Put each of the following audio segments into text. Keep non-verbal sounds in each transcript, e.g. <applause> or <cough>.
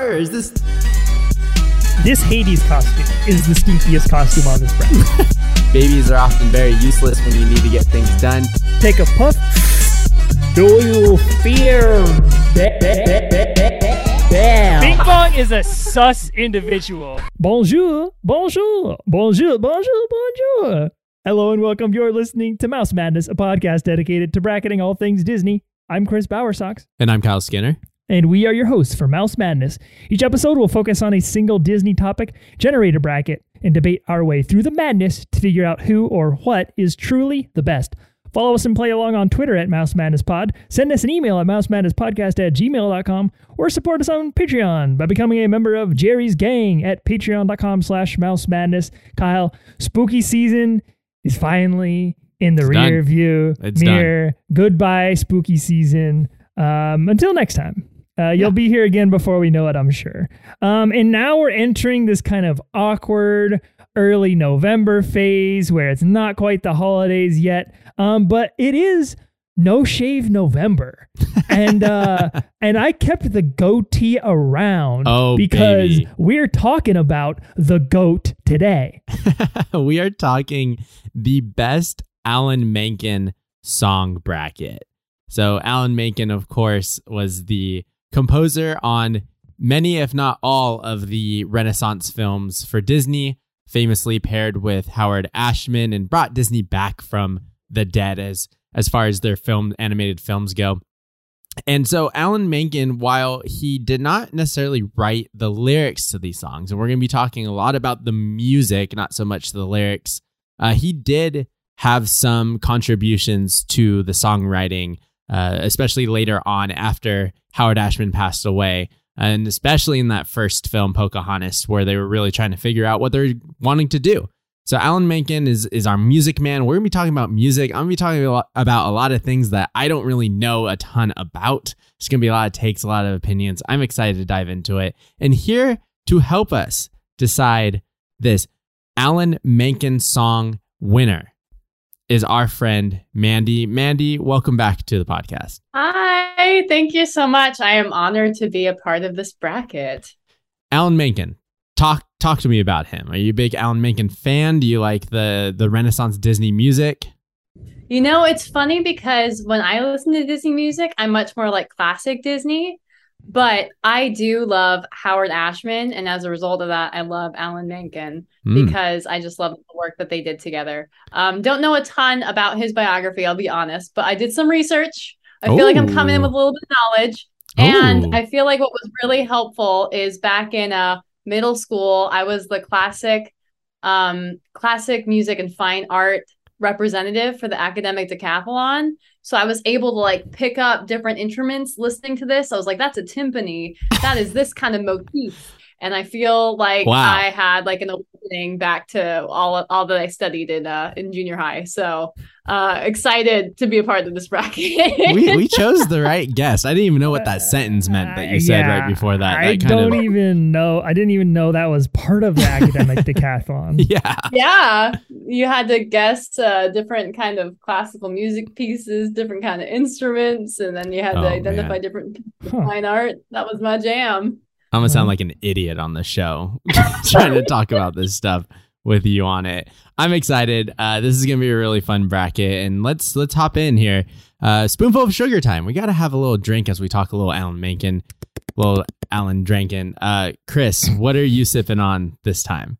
Is this is this This Hades costume is the stinkiest costume on this brand. <laughs> Babies are often very useless when you need to get things done. Take a puff. Do you fear Bam. Bing Bong is a sus individual. Bonjour, bonjour, bonjour, bonjour, bonjour. Hello and welcome. You're listening to Mouse Madness, a podcast dedicated to bracketing all things Disney. I'm Chris Bowersocks, And I'm Kyle Skinner. And we are your hosts for Mouse Madness. Each episode will focus on a single Disney topic, generate a bracket, and debate our way through the madness to figure out who or what is truly the best. Follow us and play along on Twitter at Mouse Madness Pod. Send us an email at mousemadnesspodcast at gmail.com or support us on Patreon by becoming a member of Jerry's Gang at patreon.com slash mouse madness. Kyle, spooky season is finally in the It's rear done. view It's mirror. Goodbye, spooky season. Um, until next time. Uh, you'll be here again before we know it, I'm sure. Um, and now we're entering this kind of awkward early November phase where it's not quite the holidays yet, um, but it is no shave November, <laughs> and uh, and I kept the goatee around Oh, because baby. we're talking about the goat today. <laughs> we are talking the best Alan Menken song bracket. So, Alan Menken, of course, was the composer on many, if not all, of the Renaissance films for Disney, famously paired with Howard Ashman and brought Disney back from the dead as, as far as their film animated films go. And so Alan Menken, while he did not necessarily write the lyrics to these songs, and we're going to be talking a lot about the music, not so much the lyrics, uh, he did have some contributions to the songwriting, uh, especially later on after Howard Ashman passed away. And especially in that first film, Pocahontas, where they were really trying to figure out what they're wanting to do. So Alan Menken is is our music man. We're gonna be talking about music. I'm gonna be talking a lot, about a lot of things that I don't really know a ton about. It's gonna be a lot of takes, a lot of opinions. I'm excited to dive into it. And here to help us decide this Alan Menken song winner is our friend Mandy. Mandy, welcome back to the podcast. Hi, thank you so much. I am honored to be a part of this bracket. Alan Menken, talk talk to me about him. Are you a big Alan Menken fan? Do you like the the Renaissance Disney music? You know, it's funny because when I listen to Disney music, I'm much more like classic Disney, but I do love Howard Ashman. And as a result of that, I love Alan Menken Hmm. because I just love the work that they did together. Um, don't know a ton about his biography, I'll be honest, but I did some research. I feel like I'm coming in with a little bit of knowledge. And I feel like what was really helpful is back in uh, middle school, I was the classic, um, classic music and fine art representative for the academic decathlon. So I was able to like pick up different instruments listening to this. I was like, that's a timpani. That is this kind of motif. And I feel like Wow. I had like an opening back to all all that I studied in uh, in junior high. So uh, excited to be a part of this bracket. we, we <laughs> chose the right guess. I didn't even know what that sentence meant that you said right before that. I that kind don't of, even know. I didn't even know that was part of the academic <laughs> decathlon. yeah. yeah you had to guess uh, different kind of classical music pieces different kind of instruments and then you had Oh, to identify man. different Huh. fine art that was my jam I'm gonna sound uh-huh. like an idiot on the show <laughs> trying to talk about this stuff with you on it. I'm excited. Uh, this is gonna be a really fun bracket, and let's let's hop in here. Uh, spoonful of sugar time. We gotta have a little drink as we talk a little Alan Menken, little Alan Drankin. Uh, Chris, what are you sipping on this time?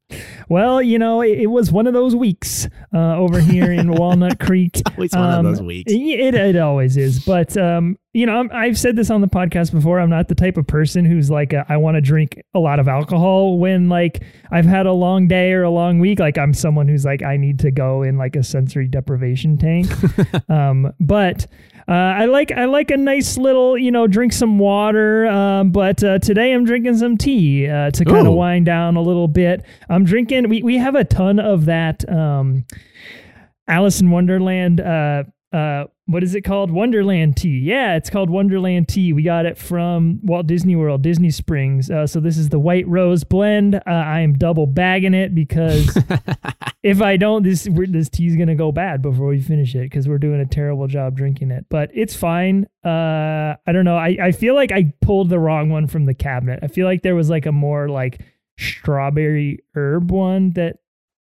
Well, you know, it, it was one of those weeks uh, over here in <laughs> Walnut Creek. Always one of Um, those weeks. It, it always is. But, um, you know, I'm, I've said this on the podcast before. I'm not the type of person who's like, uh, I want to drink a lot of alcohol when, like, I've had a long day or a long week. Like, I'm someone who's like, I need to go in like a sensory deprivation tank. <laughs> um, but. Uh, I like I like a nice little you know drink some water, um, but uh, today I'm drinking some tea uh, to kind of wind down a little bit. I'm drinking. We we have a ton of that um, Alice in Wonderland uh, uh, what is it called? Wonderland tea. Yeah, it's called Wonderland tea. We got it from Walt Disney World, Disney Springs. Uh, so this is the White Rose blend. Uh, I am double bagging it because <laughs> if I don't, this we're, this tea's gonna go bad before we finish it because we're doing a terrible job drinking it. But it's fine. Uh, I don't know. I I feel like I pulled the wrong one from the cabinet. I feel like there was like a more like strawberry herb one that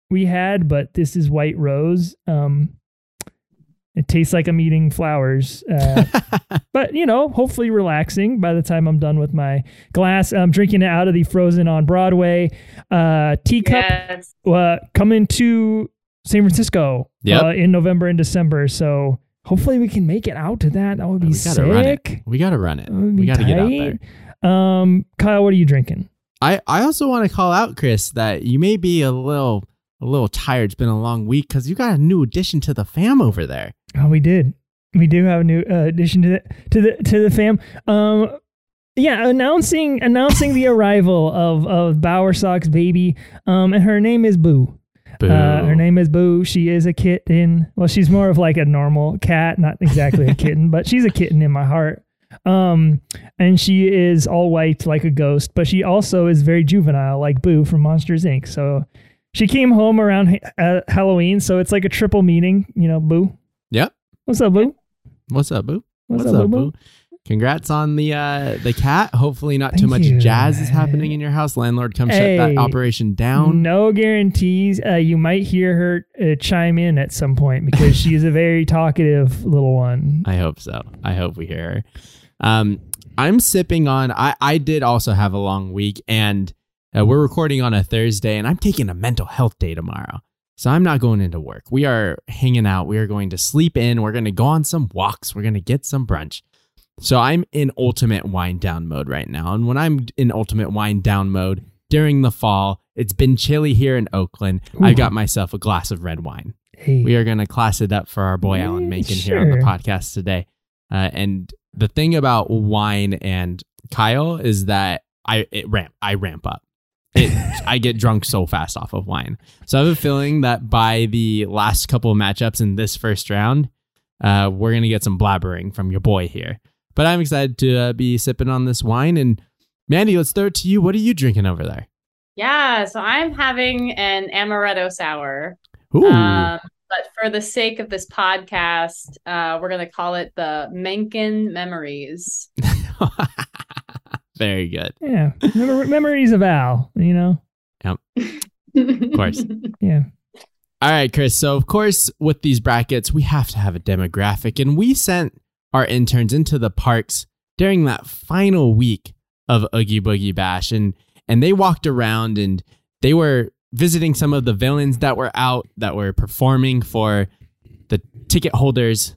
we had, but this is White Rose. Um, it tastes like I'm eating flowers, uh, <laughs> but you know, hopefully relaxing by the time I'm done with my glass. I'm drinking it out of the Frozen on Broadway uh, teacup. Yes. Uh, coming to San Francisco Yep. uh, in November and December. So hopefully we can make it out to that. That would be we gotta run it. sick. We gotta run it. We gotta get out there. Um, Kyle, what are you drinking? I, I also want to call out Chris that you may be a little a little tired. It's been a long week because you got a new addition to the fam over there. Oh, we did. We do have a new uh, addition to the to the to the fam. Um, yeah, announcing announcing the arrival of of Bower Sock's baby. Um, and her name is Boo. Boo. Uh, her name is Boo. She is a kitten. Well, she's more of like a normal cat, not exactly a kitten, but she's a kitten in my heart. Um, and she is all white like a ghost, but she also is very juvenile, like Boo from Monsters Inc. So she came home around uh, Halloween, so it's like a triple meaning. You know, Boo. Yep. What's up, Boo? What's up, Boo? What's, up, Boo? Congrats on the uh the cat. Hopefully not too much you. jazz is happening in your house. Landlord come shut that operation down. No guarantees. Uh, you might hear her uh, chime in at some point because she is a very talkative little one. I hope so. I hope we hear her. Um, I'm sipping on. I I did also have a long week, and uh, we're recording on a Thursday, and I'm taking a mental health day tomorrow. So I'm not going into work. We are hanging out. We are going to sleep in. We're going to go on some walks. We're going to get some brunch. So I'm in ultimate wind down mode right now. And when I'm in ultimate wind down mode during the fall, it's been chilly here in Oakland. I got myself a glass of red wine Hey, we are going to class it up for our boy Alan Yeah, Menken here on the podcast today. Uh, and the thing about wine and Kyle is that I it ramp I ramp up. It, I get drunk so fast off of wine. So I have a feeling that by the last couple of matchups in this first round, uh, we're gonna get some blabbering from your boy here. But I'm excited to uh, be sipping on this wine. And Mandy, let's throw it to you. What are you drinking over there? Yeah, so I'm having an amaretto sour. Ooh, Um, but for the sake of this podcast, uh, we're gonna call it the Menken Memories. <laughs> very good. yeah, Mem- memories of Al. You know, Yep. of course. <laughs> yeah. All right, Chris. So, of course, with these brackets, we have to have a demographic. And we sent our interns into the parks during that final week of Oogie Boogie Bash. And, and they walked around and they were visiting some of the villains that were out, that were performing for the ticket holders.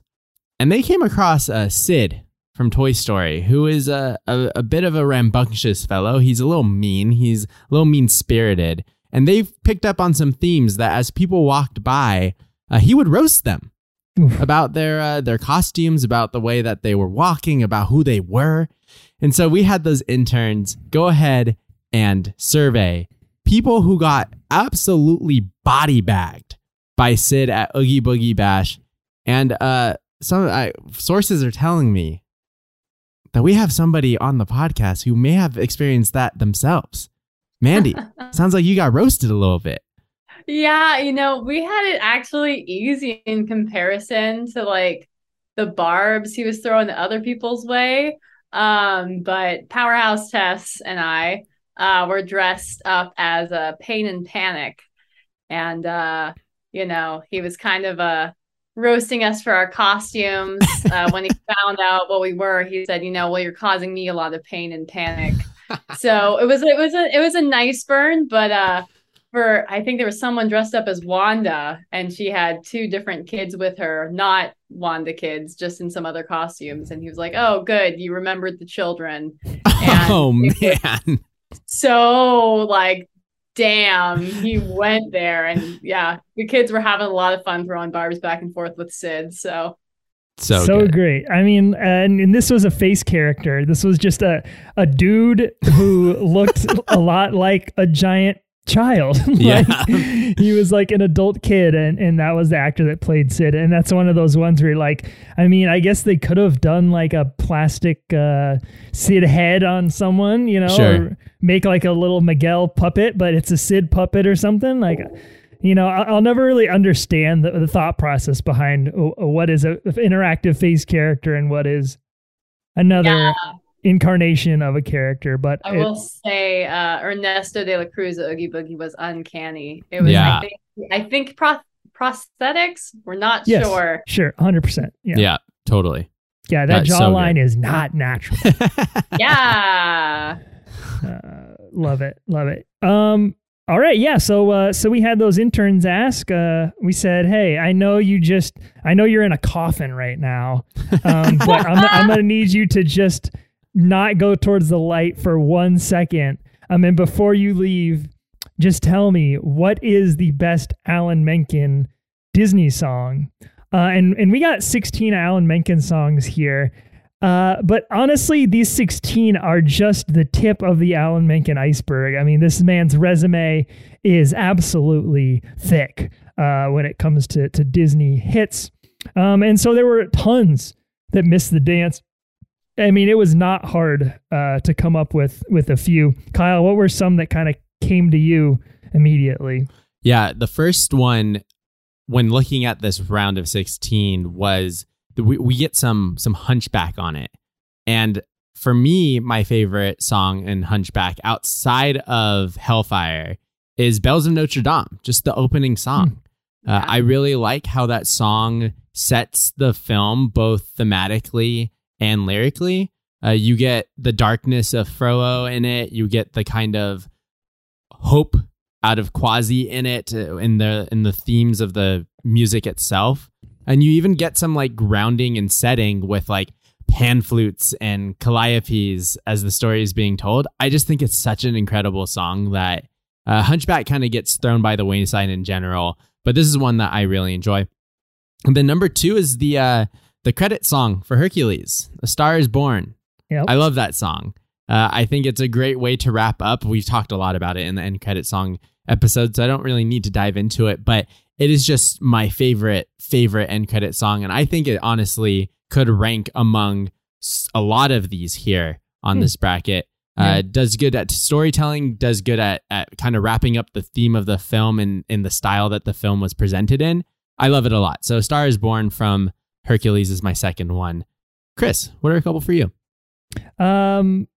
And they came across uh, Sid from Toy Story, who is a, a, a bit of a rambunctious fellow. He's a little mean, he's a little mean spirited. And they've picked up on some themes that as people walked by, uh, he would roast them about their uh, their costumes, about the way that they were walking, about who they were. And so we had those interns go ahead and survey people who got absolutely body bagged by Sid at Oogie Boogie Bash. And uh, some I, sources are telling me that we have somebody on the podcast who may have experienced that themselves. Mandy, <laughs> sounds like you got roasted a little bit. Yeah, you know, we had it actually easy in comparison to like the barbs he was throwing the other people's way. Um, but Powerhouse Tess and I uh were dressed up as a pain and panic. And uh, you know, he was kind of uh roasting us for our costumes. Uh <laughs> when he found out what we were, he said, you know, well, you're causing me a lot of pain and panic. <laughs> so it was it was a it was a nice burn, but uh for I think there was someone dressed up as Wanda and she had two different kids with her, not Wanda kids, just in some other costumes. And he was like, Oh, good, you remembered the children. <laughs> And oh man. So like damn, he went there and yeah, the kids were having a lot of fun throwing barbs back and forth with Sid. So So, so great. I mean, and, and this was a face character. This was just a a dude who <laughs> looked a lot like a giant child. <laughs> Yeah. He was like an adult kid, and and that was the actor that played Sid. And that's one of those ones where like, I mean, I guess they could have done like a plastic uh, Sid head on someone, you know, Sure. or make like a little Miguel puppet, but it's a Sid puppet or something like. You know, I- I'll never really understand the, the thought process behind uh, what is a an interactive face character and what is another Yeah, incarnation of a character. But I will say uh, Ernesto de la Cruz at Oogie Boogie was uncanny. It was, Yeah. I think, I think pro- prosthetics. We're not Yes. sure. Sure, hundred percent. Yeah, Yeah, totally. yeah. That That's jawline good. is not natural. <laughs> Yeah. Uh, love it, love it. Um, all right, yeah. So, uh, so we had those interns ask. Uh, we said, "Hey, I know you just, I know you're in a coffin right now, um, but I'm, I'm gonna need you to just not go towards the light for one second. Um, and before you leave, just tell me what is the best Alan Menken Disney song? Uh, and and we got 16 Alan Menken songs here. Uh, but honestly, these 16 are just the tip of the Alan Menken iceberg. I mean, this man's resume is absolutely thick uh, when it comes to, to Disney hits. Um, and so there were tons that missed the dance. I mean, it was not hard uh, to come up with with a few. Kyle, what were some that kind of came to you immediately? Yeah, the first one when looking at this round of 16 was we, we get some some hunchback on it. And for me, my favorite song in Hunchback outside of Hellfire is Bells of Notre Dame, just the opening song. Uh, Yeah. I really like how that song sets the film both thematically and lyrically. Uh, you get the darkness of Frollo in it. You get the kind of hope out of Quasi in it uh, in the in the themes of the music itself, and you even get some like grounding and setting with like pan flutes and calliopes as the story is being told. I just think it's such an incredible song that uh, Hunchback kind of gets thrown by the wayside in general, but this is one that I really enjoy. And then number two is the uh, the credit song for Hercules, "A Star Is Born." Yep. I love that song. Uh, I think it's a great way to wrap up. We've talked a lot about it in the end credit song episode, so I don't really need to dive into it, but it is just my favorite, favorite end credit song. And I think it honestly could rank among a lot of these here on Hmm. this bracket. Yeah. Uh, does good at storytelling, does good at, at kind of wrapping up the theme of the film and in the style that the film was presented in. I love it a lot. So, Star is Born from Hercules is my second one. Chris, what are a couple for you? Um,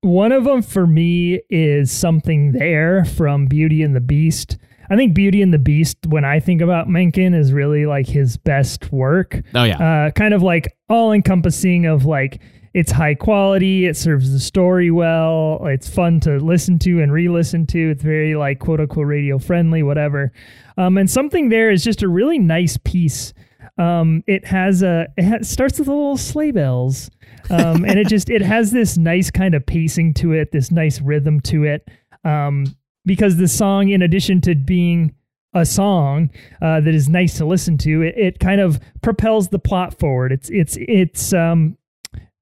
one of them for me is something there from Beauty and the Beast. I think Beauty and the Beast, when I think about Menken, is really like his best work. Oh, yeah. Uh, kind of like all encompassing of like it's high quality, it serves the story well, it's fun to listen to and re-listen to. It's very like quote unquote radio friendly, whatever. Um, and something there is just a really nice piece. Um, it has a it starts with a little sleigh bells, um, and it <laughs> just it has this nice kind of pacing to it, this nice rhythm to it. Um, because the song, in addition to being a song uh, that is nice to listen to, it, it kind of propels the plot forward. It's it's it's um,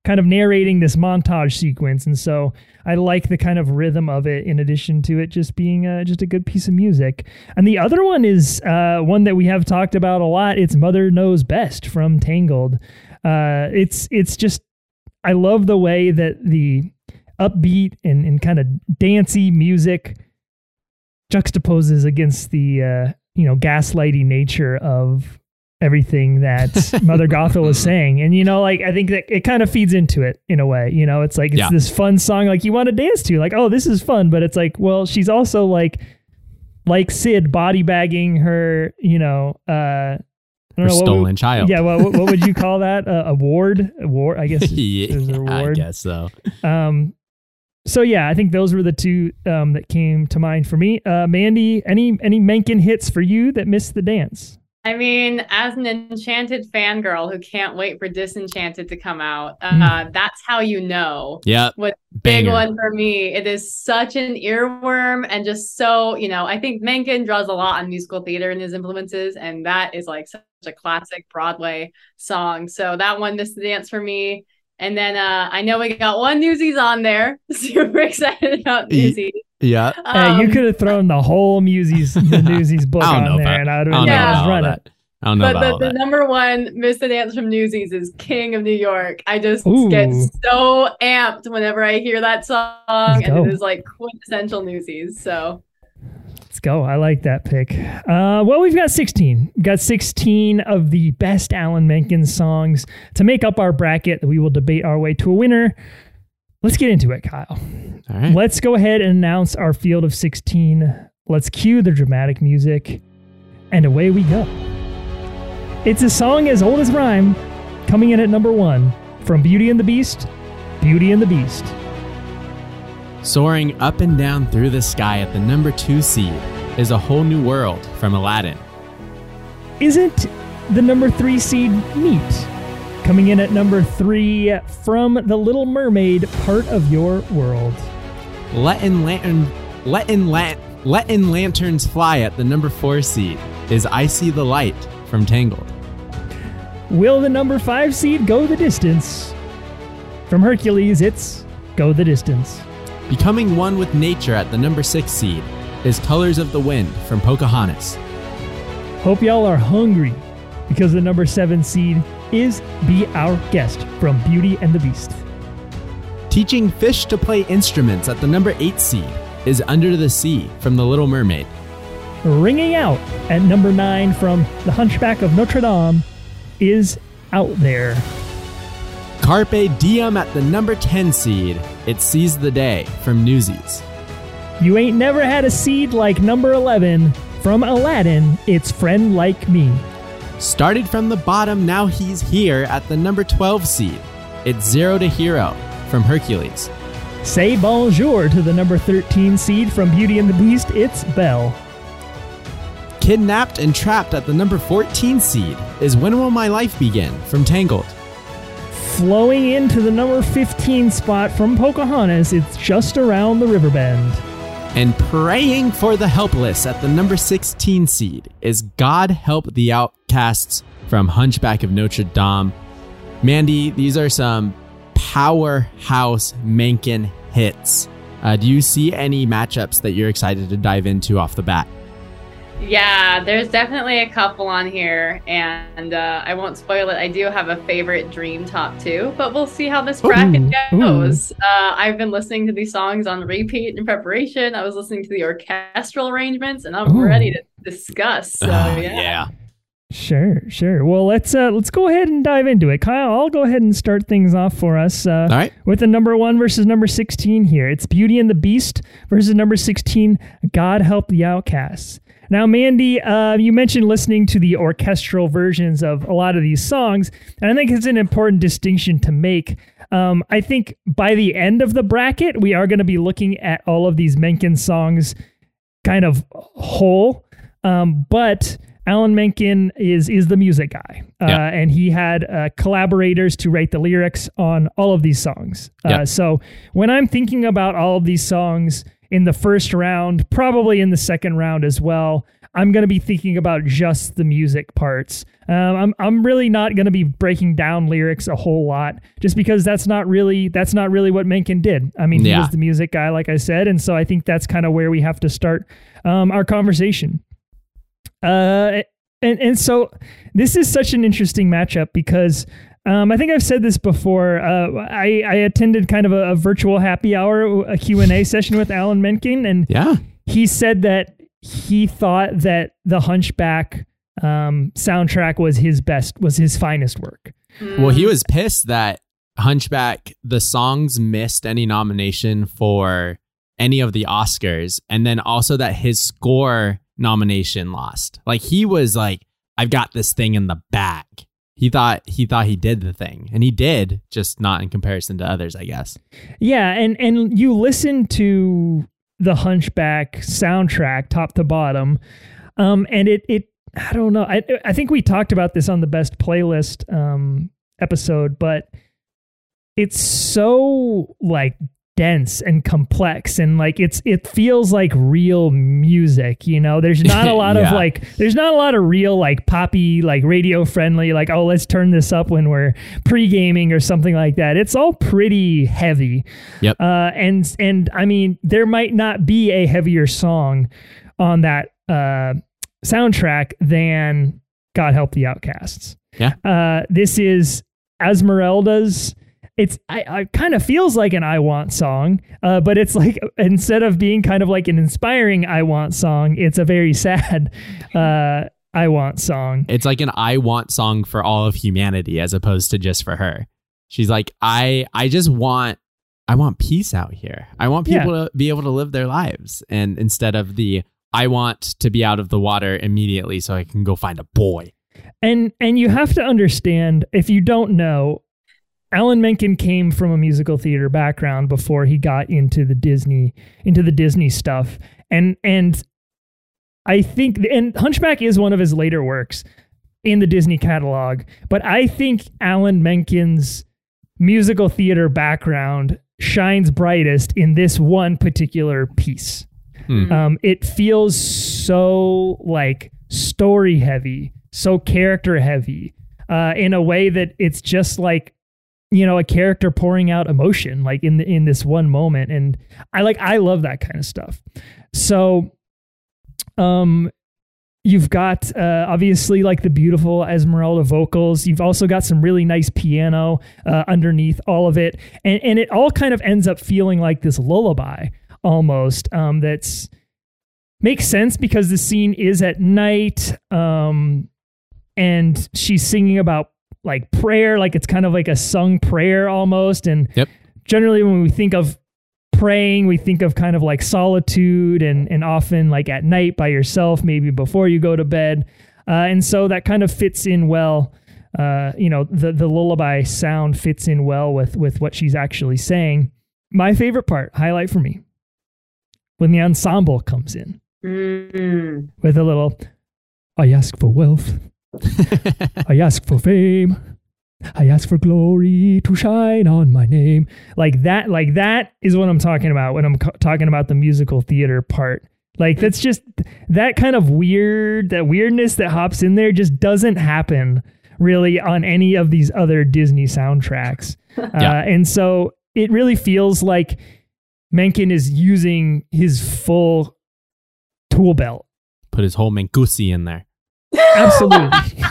kind of narrating this montage sequence, and so I like the kind of rhythm of it. In addition to it just being uh, just a good piece of music, and the other one is uh, one that we have talked about a lot. It's "Mother Knows Best" from Tangled. Uh, it's it's just I love the way that the upbeat and, and kind of dancey music juxtaposes against the uh, you know gaslighty nature of everything that <laughs> Mother Gothel was saying. And you know, like I think that it kind of feeds into it in a way. You know, it's like it's Yeah. this fun song like you want to dance to. Like, oh, this is fun, but it's like, well, she's also like like Sid body bagging her, you know, uh I don't Or know what stolen would- child. Yeah, well, what, what would you <laughs> call that? Uh, a ward? A ward, I guess. <laughs> yeah, I guess so. Um, so yeah, I think those were the two um, that came to mind for me. Uh, Mandy, any any Menken hits for you that missed the dance? I mean, as an enchanted fangirl who can't wait for Disenchanted to come out, uh, Mm. that's how you know. Yep. What Big one for me. It is such an earworm and just so, you know, I think Menken draws a lot on musical theater in his influences, and that is like such a classic Broadway song. So that one missed the dance for me. And then uh I know we got one Newsies on there. <laughs> Super excited about Newsies. Yeah. Uh, you Um, could have thrown the whole Newsies, the <laughs> Newsies book I know on there, about- and I'd have I don't know Yeah. I about was running. that. I don't know But about the, the that. number one Miss the Dance from Newsies is King of New York. I just Ooh. get so amped whenever I hear that song, Let's and go. it is like quintessential Newsies. So Let's go. I like that pick. Uh, well, we've got 16. We've got 16 of the best Alan Menken songs to make up our bracket that we will debate our way to a winner. Let's get into it, Kyle. All right. Let's go ahead and announce our field of 16. Let's cue the dramatic music, and away we go. It's a song as old as rhyme, coming in at number one from Beauty and the Beast, Beauty and the Beast. Soaring up and down through the sky at the number two seed is a whole new world from Aladdin. Isn't the number three seed Neat? Coming in at number three from The Little Mermaid, part of your world. Letting lantern, letting lan, letting lanterns fly at the number four seed is I See the Light from Tangled. Will the number five seed go the distance? From Hercules, it's Go the Distance. Becoming one with nature at the number six seed is Colors of the Wind from Pocahontas. Hope y'all are hungry because the number seven seed is Be Our Guest from Beauty and the Beast. Teaching fish to play instruments at the number eight seed is Under the Sea from The Little Mermaid. Ringing out at number nine from The Hunchback of Notre Dame is Out There. Carpe Diem at the number 10 seed, It Seize the Day from Newsies. You ain't never had a seed like number 11 from Aladdin, It's Friend Like Me. Started from the bottom, now he's here at the number 12 seed, It's Zero to Hero from Hercules. Say bonjour to the number 13 seed from Beauty and the Beast, It's Belle. Kidnapped and trapped at the number 14 seed is When Will My Life Begin from Tangled. Flowing into the number 15 spot from Pocahontas, It's Just Around the River Bend. And praying for the helpless at the number 16 seed is God Help the Outcasts from Hunchback of Notre Dame. Mandy, these are some powerhouse Menken hits. Uh, do you see any matchups that you're excited to dive into off the bat? Yeah, there's definitely a couple on here, and uh, I won't spoil it. I do have a favorite dream top two, but we'll see how this bracket Ooh, ooh. goes. Uh, I've been listening to these songs on repeat in preparation. I was listening to the orchestral arrangements, and I'm Ooh. ready to discuss. So Oh, yeah. Sure, sure. Well, let's uh, let's go ahead and dive into it. Kyle, I'll go ahead and start things off for us uh, All right. with the number one versus number sixteen here. It's Beauty and the Beast versus number sixteen. God help the outcasts. Now, Mandy, uh, you mentioned listening to the orchestral versions of a lot of these songs, and I think it's an important distinction to make. Um, I think by the end of the bracket, we are going to be looking at all of these Menken songs kind of whole. Um, but Alan Menken is is the music guy, uh, Yeah. and he had uh, collaborators to write the lyrics on all of these songs. Uh, Yeah. So when I'm thinking about all of these songs in the first round, probably in the second round as well, I'm going to be thinking about just the music parts. Um, I'm I'm really not going to be breaking down lyrics a whole lot, just because that's not really that's not really what Menken did. I mean, he was the music guy, like I said, and so I think that's kind of where we have to start um, our conversation. Uh, and and so this is such an interesting matchup because um, I think I've said this before. Uh, I I attended kind of a, a virtual happy hour, a Q and A session with Alan Menken, and Yeah. he said that he thought that the Hunchback um, soundtrack was his best, was his finest work. Well, he was pissed that Hunchback, the songs missed any nomination for any of the Oscars, and then also that his score nomination lost. Like he was like, I've got this thing in the bag. He thought he thought he did the thing, and he did, just not in comparison to others, I guess. Yeah, and and you listen to the Hunchback soundtrack top to bottom, um, and it it I don't know. I I think we talked about this on the best playlist um episode, but it's so like dense and complex and like it's it feels like real music you know? There's <laughs> not a lot of like there's not a lot of real like poppy like radio friendly like oh let's turn this up when we're pre-gaming or something like that. It's all pretty heavy. Yep. uh and and i mean there might not be a heavier song on that uh soundtrack than god help the outcasts. Yeah. uh this is esmeralda's it's I, I kind of feels like an I want song, uh, but it's like instead of being kind of like an inspiring I want song, it's a very sad <laughs> uh, I want song. It's like an I want song for all of humanity as opposed to just for her. She's like, I I just want I want peace out here. I want Yeah. people to be able to live their lives. And instead of the I want to be out of the water immediately so I can go find a boy. And and you have to understand if you don't know, Alan Menken came from a musical theater background before he got into the Disney into the Disney stuff. And and I think and Hunchback is one of his later works in the Disney catalog, but I think Alan Menken's musical theater background shines brightest in this one particular piece. Hmm. Um, it feels so like story heavy, so character heavy, uh, in a way that it's just like you know a character pouring out emotion like in the, in this one moment. And i like i love that kind of stuff. So um you've got uh, obviously like the beautiful esmeralda vocals. You've also got some really nice piano uh, underneath all of it. And and it all kind of ends up feeling like this lullaby almost um that's makes sense because the scene is at night um and she's singing about like prayer like it's kind of like a sung prayer almost and Yep. generally when we think of praying we think of kind of like solitude and and often like at night by yourself maybe before you go to bed uh, and so that kind of fits in well uh, you know the the lullaby sound fits in well with with what she's actually saying my favorite part highlight for me when the ensemble comes in Mm. with a little I ask for wealth I ask for fame. I ask for glory to shine on my name. Like that, like that is what I'm talking about when I'm co- talking about the musical theater part. Like that's just that kind of weird, that weirdness that hops in there just doesn't happen really on any of these other Disney soundtracks. <laughs> Yeah. Uh, and so it really feels like Menken is using his full tool belt Put his whole Mancusi in there. Absolutely.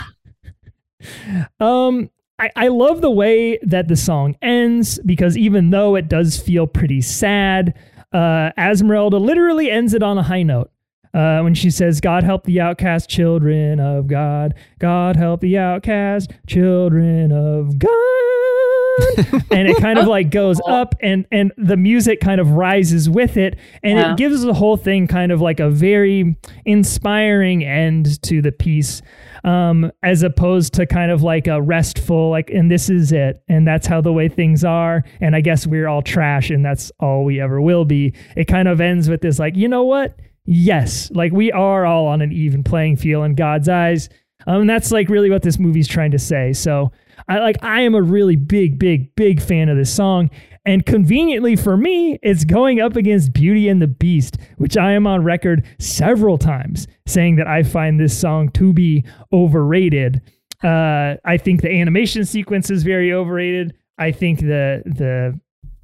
<laughs> um, I, I love the way that the song ends because even though it does feel pretty sad, uh, Esmeralda literally ends it on a high note. Uh, when she says, God help the outcast children of God, God help the outcast children of God. <laughs> and it kind of like goes up and and the music kind of rises with it. And Yeah. it gives the whole thing kind of like a very inspiring end to the piece um as opposed to kind of like a restful like and this is it. And that's how the way things are. And i guess we're all trash and that's all we ever will be. It kind of ends with this like you know what yes like we are all on an even playing field in god's eyes um, and that's like really what this movie's trying to say so I like I am a really big, big, big fan of this song. And conveniently for me, it's going up against Beauty and the Beast, which I am on record several times saying that I find this song to be overrated. Uh, I think the animation sequence is very overrated. I think the the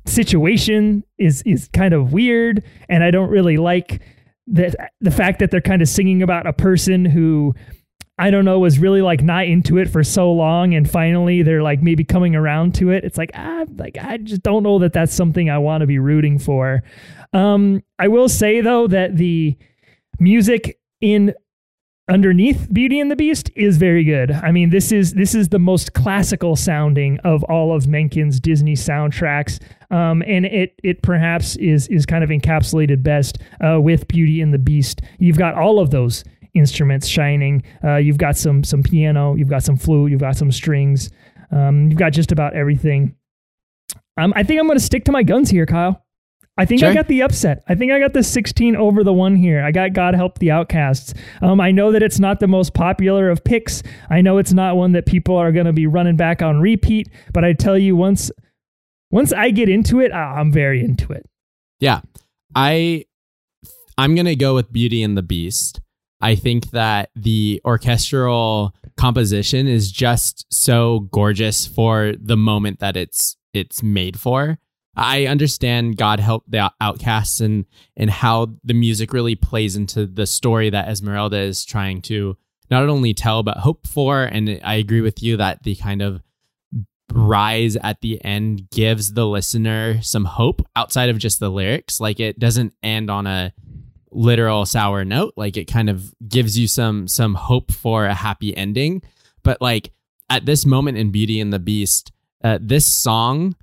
situation is is kind of weird, and I don't really like the the fact that they're kind of singing about a person who I don't know, was really like not into it for so long, and finally they're like maybe coming around to it. It's like ah, like I just don't know that that's something I want to be rooting for. Um, I will say though that the music in underneath Beauty and the Beast is very good. I mean, this is this is the most classical sounding of all of Menken's Disney soundtracks, um, and it it perhaps is is kind of encapsulated best uh, with Beauty and the Beast. You've got all of those instruments shining. Uh, you've got some some piano, you've got some flute, you've got some strings, um, you've got just about everything. Um, I think I'm going to stick to my guns here, Kyle. I think I got the upset. I think I got the 16 over the one here. I got God Help the Outcasts. Um, I know that it's not the most popular of picks. I know it's not one that people are going to be running back on repeat. But I tell you, once Once I get into it, I'm very into it. Yeah. I I'm going to go with Beauty and the Beast. I think that the orchestral composition is just so gorgeous for the moment that it's it's made for. I understand God help the outcasts and and how the music really plays into the story that Esmeralda is trying to not only tell but hope for and I agree with you that the kind of rise at the end gives the listener some hope outside of just the lyrics. Like it doesn't end on a literal sour note. Like it kind of gives you some some hope for a happy ending. But like at this moment in beauty and the beast uh, this song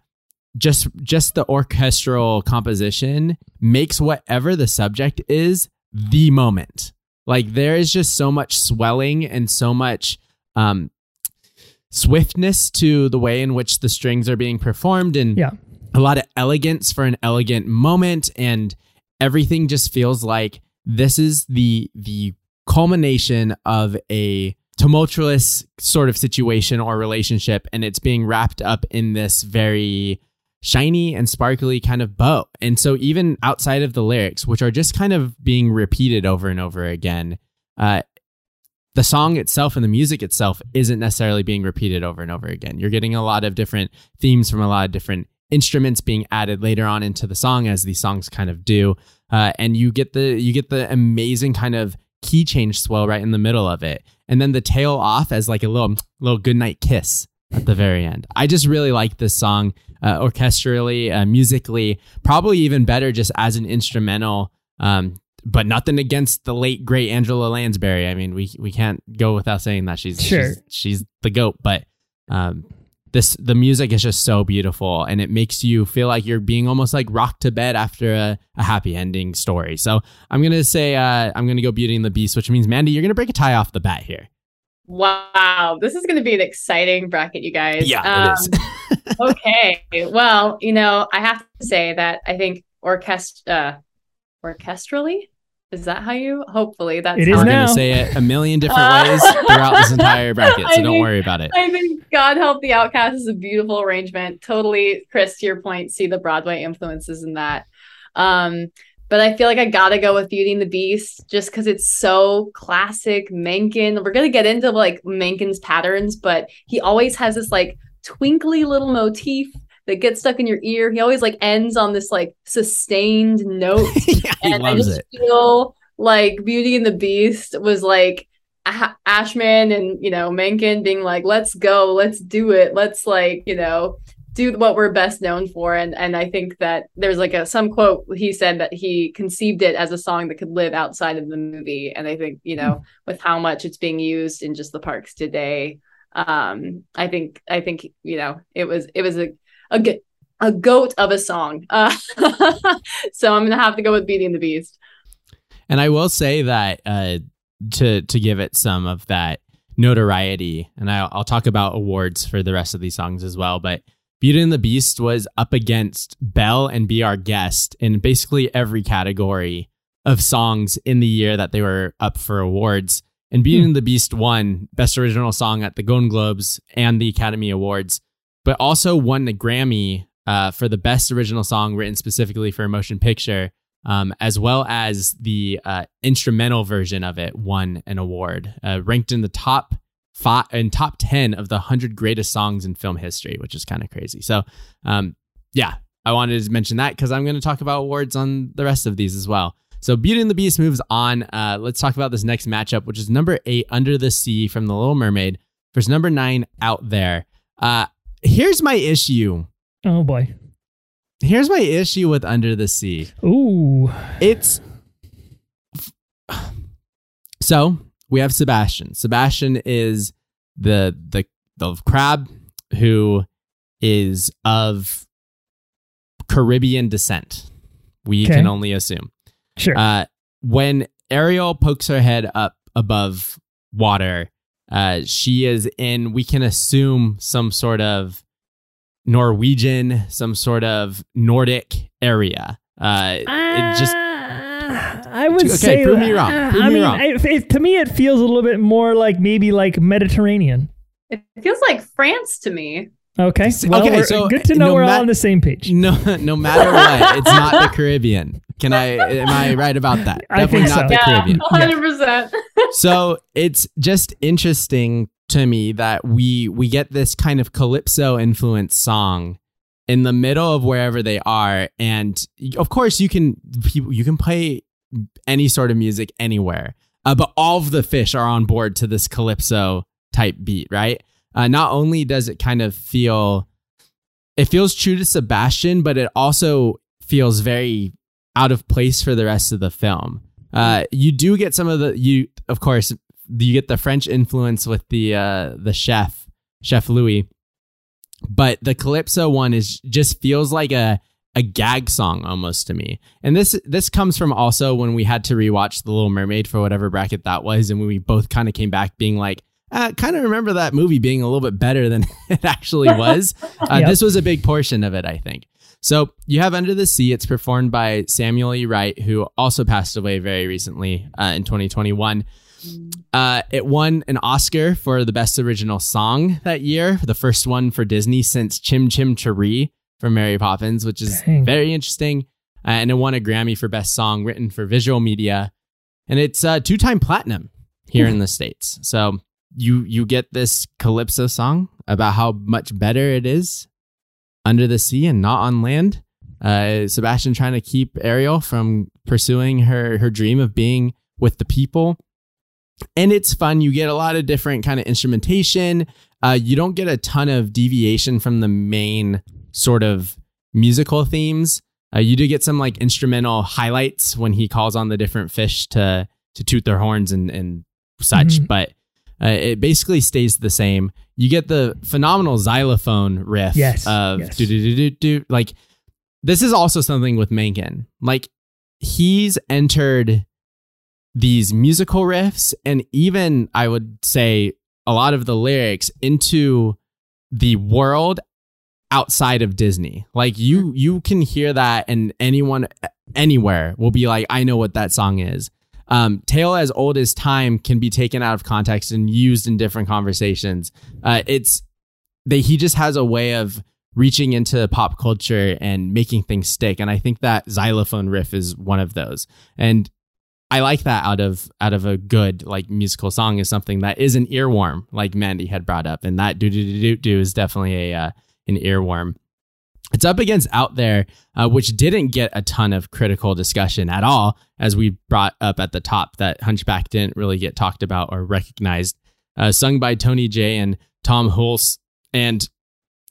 just just the orchestral composition makes whatever the subject is the moment. Like there is just so much swelling and so much um swiftness to the way in which the strings are being performed and Yeah. a lot of elegance for an elegant moment and everything just feels like this is the the culmination of a tumultuous sort of situation or relationship and it's being wrapped up in this very shiny and sparkly kind of bow. And so even outside of the lyrics, which are just kind of being repeated over and over again, uh, the song itself and the music itself isn't necessarily being repeated over and over again. You're getting a lot of different themes from a lot of different instruments being added later on into the song as these songs kind of do. Uh, and you get the you get the amazing kind of key change swell right in the middle of it. And then the tail off as like a little little goodnight kiss at the very end. I just really like this song uh, orchestrally, uh, musically, probably even better just as an instrumental. Um, but nothing against the late great Angela Lansbury. I mean, we we can't go without saying that she's Sure. she's, she's the goat. But um, this the music is just so beautiful, and it makes you feel like you're being almost like rocked to bed after a, a happy ending story. So I'm gonna say uh, I'm gonna go Beauty and the Beast, which means Mandy, you're gonna break a tie off the bat here. Wow, this is going to be an exciting bracket, you guys. Yeah, it is. Um, <laughs> okay, well, you know, I have to say that I think orchest uh, orchestrally is that how you? Hopefully, that's It how is We're gonna say it a million different <laughs> ways throughout this entire bracket, I so don't mean- worry about it. I think God Help the Outcast is a beautiful arrangement. Totally, Chris, to your point, see the Broadway influences in that. Um, but I feel like I gotta go with Beauty and the Beast just because it's so classic Menken. We're gonna get into like Menken's patterns, but he always has this like twinkly little motif that gets stuck in your ear. He always like ends on this like sustained note <laughs> yeah, he and I just it. feel like Beauty and the Beast was like A- Ashman and you know Menken being like, "Let's go, let's do it, let's like you know do what we're best known for." And and I think that there's like a some quote he said that he conceived it as a song that could live outside of the movie. And I think you know with how much it's being used in just the parks today, um, I think I think you know it was it was a a goat of a song. Uh, <laughs> so I'm gonna have to go with Beauty and the Beast. And I will say that uh, to to give it some of that notoriety, and I'll, I'll talk about awards for the rest of these songs as well. But Beauty and the Beast was up against Belle and Be Our Guest in basically every category of songs in the year that they were up for awards. And Beauty Hmm. and the Beast won Best Original Song at the Golden Globes and the Academy Awards, but also won the Grammy uh, for the Best Original Song written specifically for a motion picture um, as well as the uh, instrumental version of it won an award, uh, ranked in the top five and top ten of the hundred greatest songs in film history, which is kind of crazy. So, um, yeah, I wanted to mention that because I'm going to talk about awards on the rest of these as well. So, Beauty and the Beast moves on. Uh, let's talk about this next matchup, which is number eight, Under the Sea from The Little Mermaid versus number nine, Out There. Uh, here's my issue. Oh boy. Here's my issue with Under the Sea. Ooh. It's so we have Sebastian. Sebastian is the the the crab who is of Caribbean descent. We Okay. can only assume. Sure. Uh, when Ariel pokes her head up above water, uh, she is in, we can assume, some sort of Norwegian, some sort of Nordic area. Uh, it just I would Okay, say prove me wrong. uh, Prove I me mean, wrong. I- it- to me, it feels a little bit more like maybe like Mediterranean. It feels like France to me. Okay. Well, Okay, so good to know no we're all on the same page. No, no matter what, it's not the Caribbean. Can I? Am I right about that? I Definitely think not so. the Yeah, Caribbean. hundred percent. <laughs> so it's just interesting to me that we we get this kind of calypso influenced song in the middle of wherever they are and of course you can people you can play any sort of music anywhere uh, but all of the fish are on board to this calypso type beat right uh, not only does it kind of feel it feels true to sebastian but it also feels very out of place for the rest of the film uh, you do get some of the you of course you get the French influence with the uh, the chef Chef Louis, but the calypso one is just feels like a a gag song almost to me. And this this comes from also when we had to rewatch The Little Mermaid for whatever bracket that was, and we both kind of came back being like. I kind of remember that movie being a little bit better than <laughs> it actually was. <laughs> Uh, Yep. This was a big portion of it, I think. So you have Under the Sea. It's performed by Samuel E. Wright, who also passed away very recently uh, in 2021. Uh, it won an Oscar for the best original song that year, the first one for Disney since Chim Chim Cheree from Mary Poppins, which is Dang. very interesting. Uh, and it won a Grammy for best song written for visual media, and it's uh, two-time platinum here in the states. So you you get this calypso song about how much better it is under the sea and not on land. Uh, Sebastian trying to keep Ariel from pursuing her her dream of being with the people. And it's fun. You get a lot of different kind of instrumentation. Uh, you don't get a ton of deviation from the main sort of musical themes. Uh, you do get some like instrumental highlights when he calls on the different fish to to toot their horns and and such, Mhm. but uh, it basically stays the same. You get the phenomenal xylophone riff Yes, of yes. do do do do do. Like this is also something with Menken. Like he's entered these musical riffs and even I would say a lot of the lyrics into the world outside of Disney. Like you you can hear that and anyone anywhere will be like I know what that song is. Um, Tale as old as time can be taken out of context and used in different conversations. Uh, it's they he just has a way of reaching into pop culture and making things stick. And I think that xylophone riff is one of those. And I like that out of out of a good like musical song is something that is an earworm, like Mandy had brought up, and that do do do do do is definitely a uh, an earworm. It's up against Out There, uh, which didn't get a ton of critical discussion at all, as we brought up at the top that Hunchback didn't really get talked about or recognized. Uh, sung by Tony Jay and Tom Hulce, and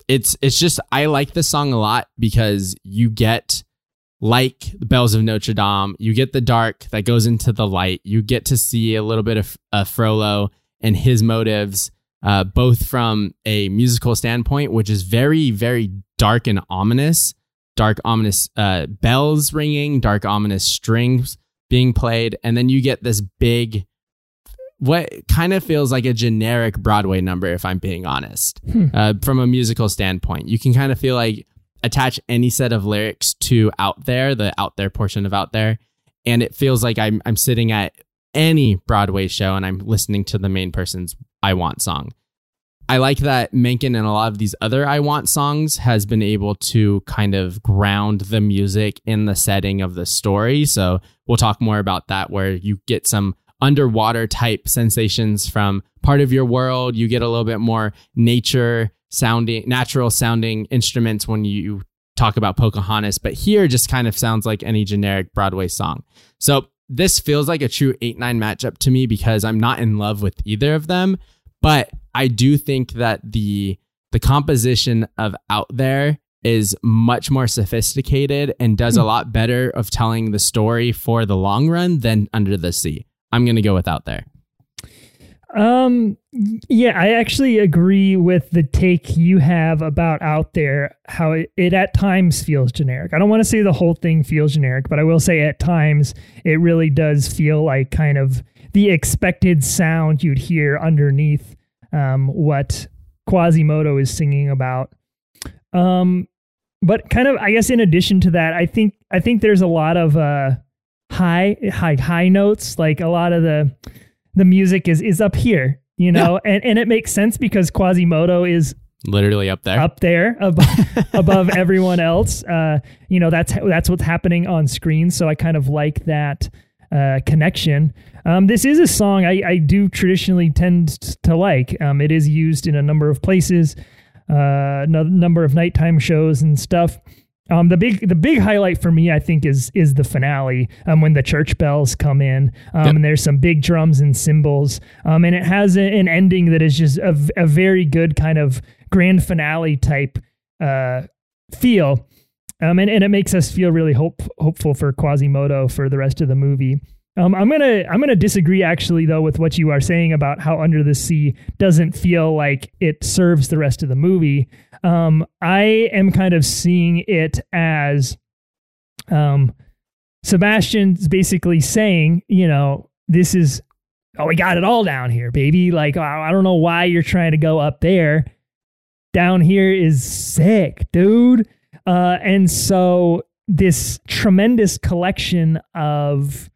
it's it's just I like this song a lot because you get like the bells of Notre Dame, you get the dark that goes into the light. You get to see a little bit of uh, Frollo and his motives, uh, both from a musical standpoint, which is very, very dark and ominous. Dark, ominous uh, bells ringing, dark, ominous strings being played. And then you get this big, what kind of feels like a generic Broadway number, if I'm being honest, Hmm. uh, from a musical standpoint. You can kind of feel like attach any set of lyrics to out there, the out there portion of out there, and it feels like I'm I'm sitting at any Broadway show and I'm listening to the main person's I Want song. I like that Menken and a lot of these other I Want songs has been able to kind of ground the music in the setting of the story. So we'll talk more about that where you get some underwater type sensations from part of your world. You get a little bit more nature sounding, natural sounding instruments when you talk about Pocahontas, but here just kind of sounds like any generic Broadway song. So this feels like a true 8 9 matchup to me because I'm not in love with either of them. But I do think that the the composition of out there is much more sophisticated and does a hmm. lot better of telling the story for the long run than under the sea. I'm gonna go with out there. Um, yeah, I actually agree with the take you have about out there, how it, it at times feels generic. I don't want to say the whole thing feels generic, but I will say at times it really does feel like kind of the expected sound you'd hear underneath um, what Quasimodo is singing about. Um, but kind of, I guess, in addition to that, I think I think there's a lot of uh, high high high notes, like a lot of the the music is is up here, you know, and and it makes sense because Quasimodo is Literally up there. up there above, <laughs> above everyone else. Uh, you know, that's that's what's happening on screen. So I kind of like that uh, connection. Um, this is a song I, I do traditionally tend to like. Um, it is used in a number of places, uh, no, number of nighttime shows and stuff. Um, the big the big highlight for me, I think, is is the finale um, when the church bells come in, um, Yep. and there's some big drums and cymbals, um, and it has a, an ending that is just a, a, very good kind of grand finale type uh, feel, um, and, and it makes us feel really hope hopeful for Quasimodo for the rest of the movie. Um, I'm gonna I'm gonna disagree actually though with what you are saying about how Under the Sea doesn't feel like it serves the rest of the movie. Um, I am kind of seeing it as um, Sebastian's basically saying, you know, this is oh we got it all down here, baby. Like I don't know why you're trying to go up there. Down here is sick, dude. Uh, and so this tremendous collection of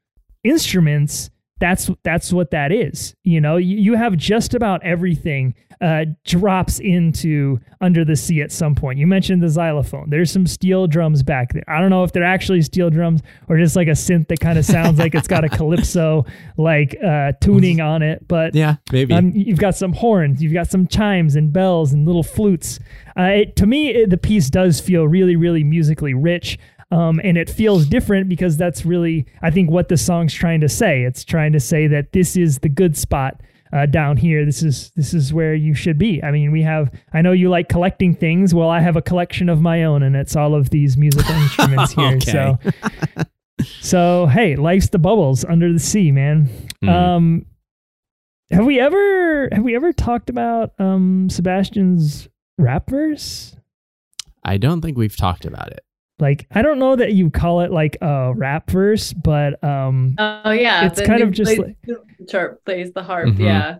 instruments that's that's what that is you know you, you have just about everything uh, drops into under the sea at some point you mentioned the xylophone there's some steel drums back there i don't know if they're actually steel drums or just like a synth that kind of sounds like it's got a calypso <laughs> like uh, tuning on it but yeah, maybe. um, you've got some horns, you've got some chimes and bells and little flutes. Uh, it, to me, it, the piece does feel really, really musically rich. Um, and it feels different because that's really, I think, what the song's trying to say. It's trying to say that this is the good spot uh, down here. This is this is where you should be. I mean, we have. I know you like collecting things. Well, I have a collection of my own, and it's all of these musical <laughs> instruments here. So, <laughs> so hey, life's the bubbles under the sea, man. Mhm. Um, have we ever have we ever talked about um Sebastian's rap verse? I don't think we've talked about it. Like I don't know that you call it like a rap verse, but um Oh yeah, It's kind of dude just plays, Sharp plays the harp. Mhm. Yeah.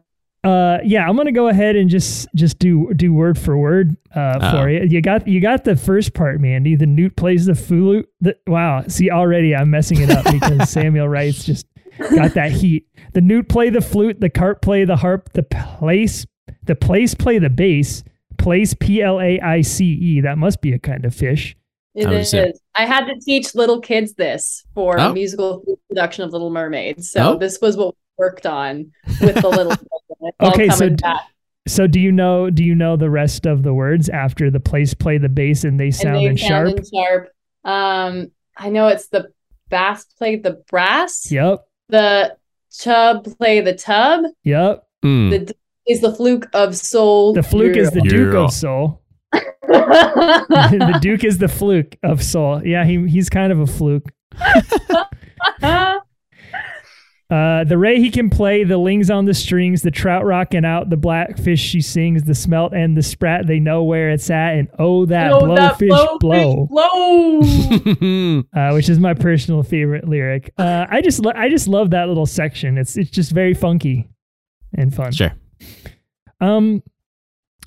uh yeah, I'm gonna go ahead and just just do do word for word uh Oh. for you. You got you got the first part, Mandy. The newt plays the flute. The, wow, see already I'm messing it up <laughs> because Samuel Wright's just got that heat. The newt play the flute, the carp play the harp, the place the place play the bass. Place P L A I C E. That must be a kind of fish. It I is. I had to teach little kids this for Oh. a musical production of Little Mermaid. So Oh. this was what we worked on with the little. <laughs> Okay, so d- So do you know do you know the rest of the words after the place play the bass and they and sound they and sound sharp? and sharp. Um, I know it's the bass play the brass. Yep. The chub play the tub. Yep. Hmm. The d- is the fluke of soul. The fluke is the Duke Yeah. of Soul. The the <laughs> Duke is the fluke of Soul. Yeah, he he's kind of a fluke. <laughs> Uh, the ray he can play, the lings on the strings, the trout rocking out, the blackfish she sings, the smelt and the sprat they know where it's at, and oh that Oh, that blowfish blow, blow. <laughs> uh, which is my personal favorite lyric. Uh, I just lo- I just love that little section. It's it's just very funky and fun. Sure. Um,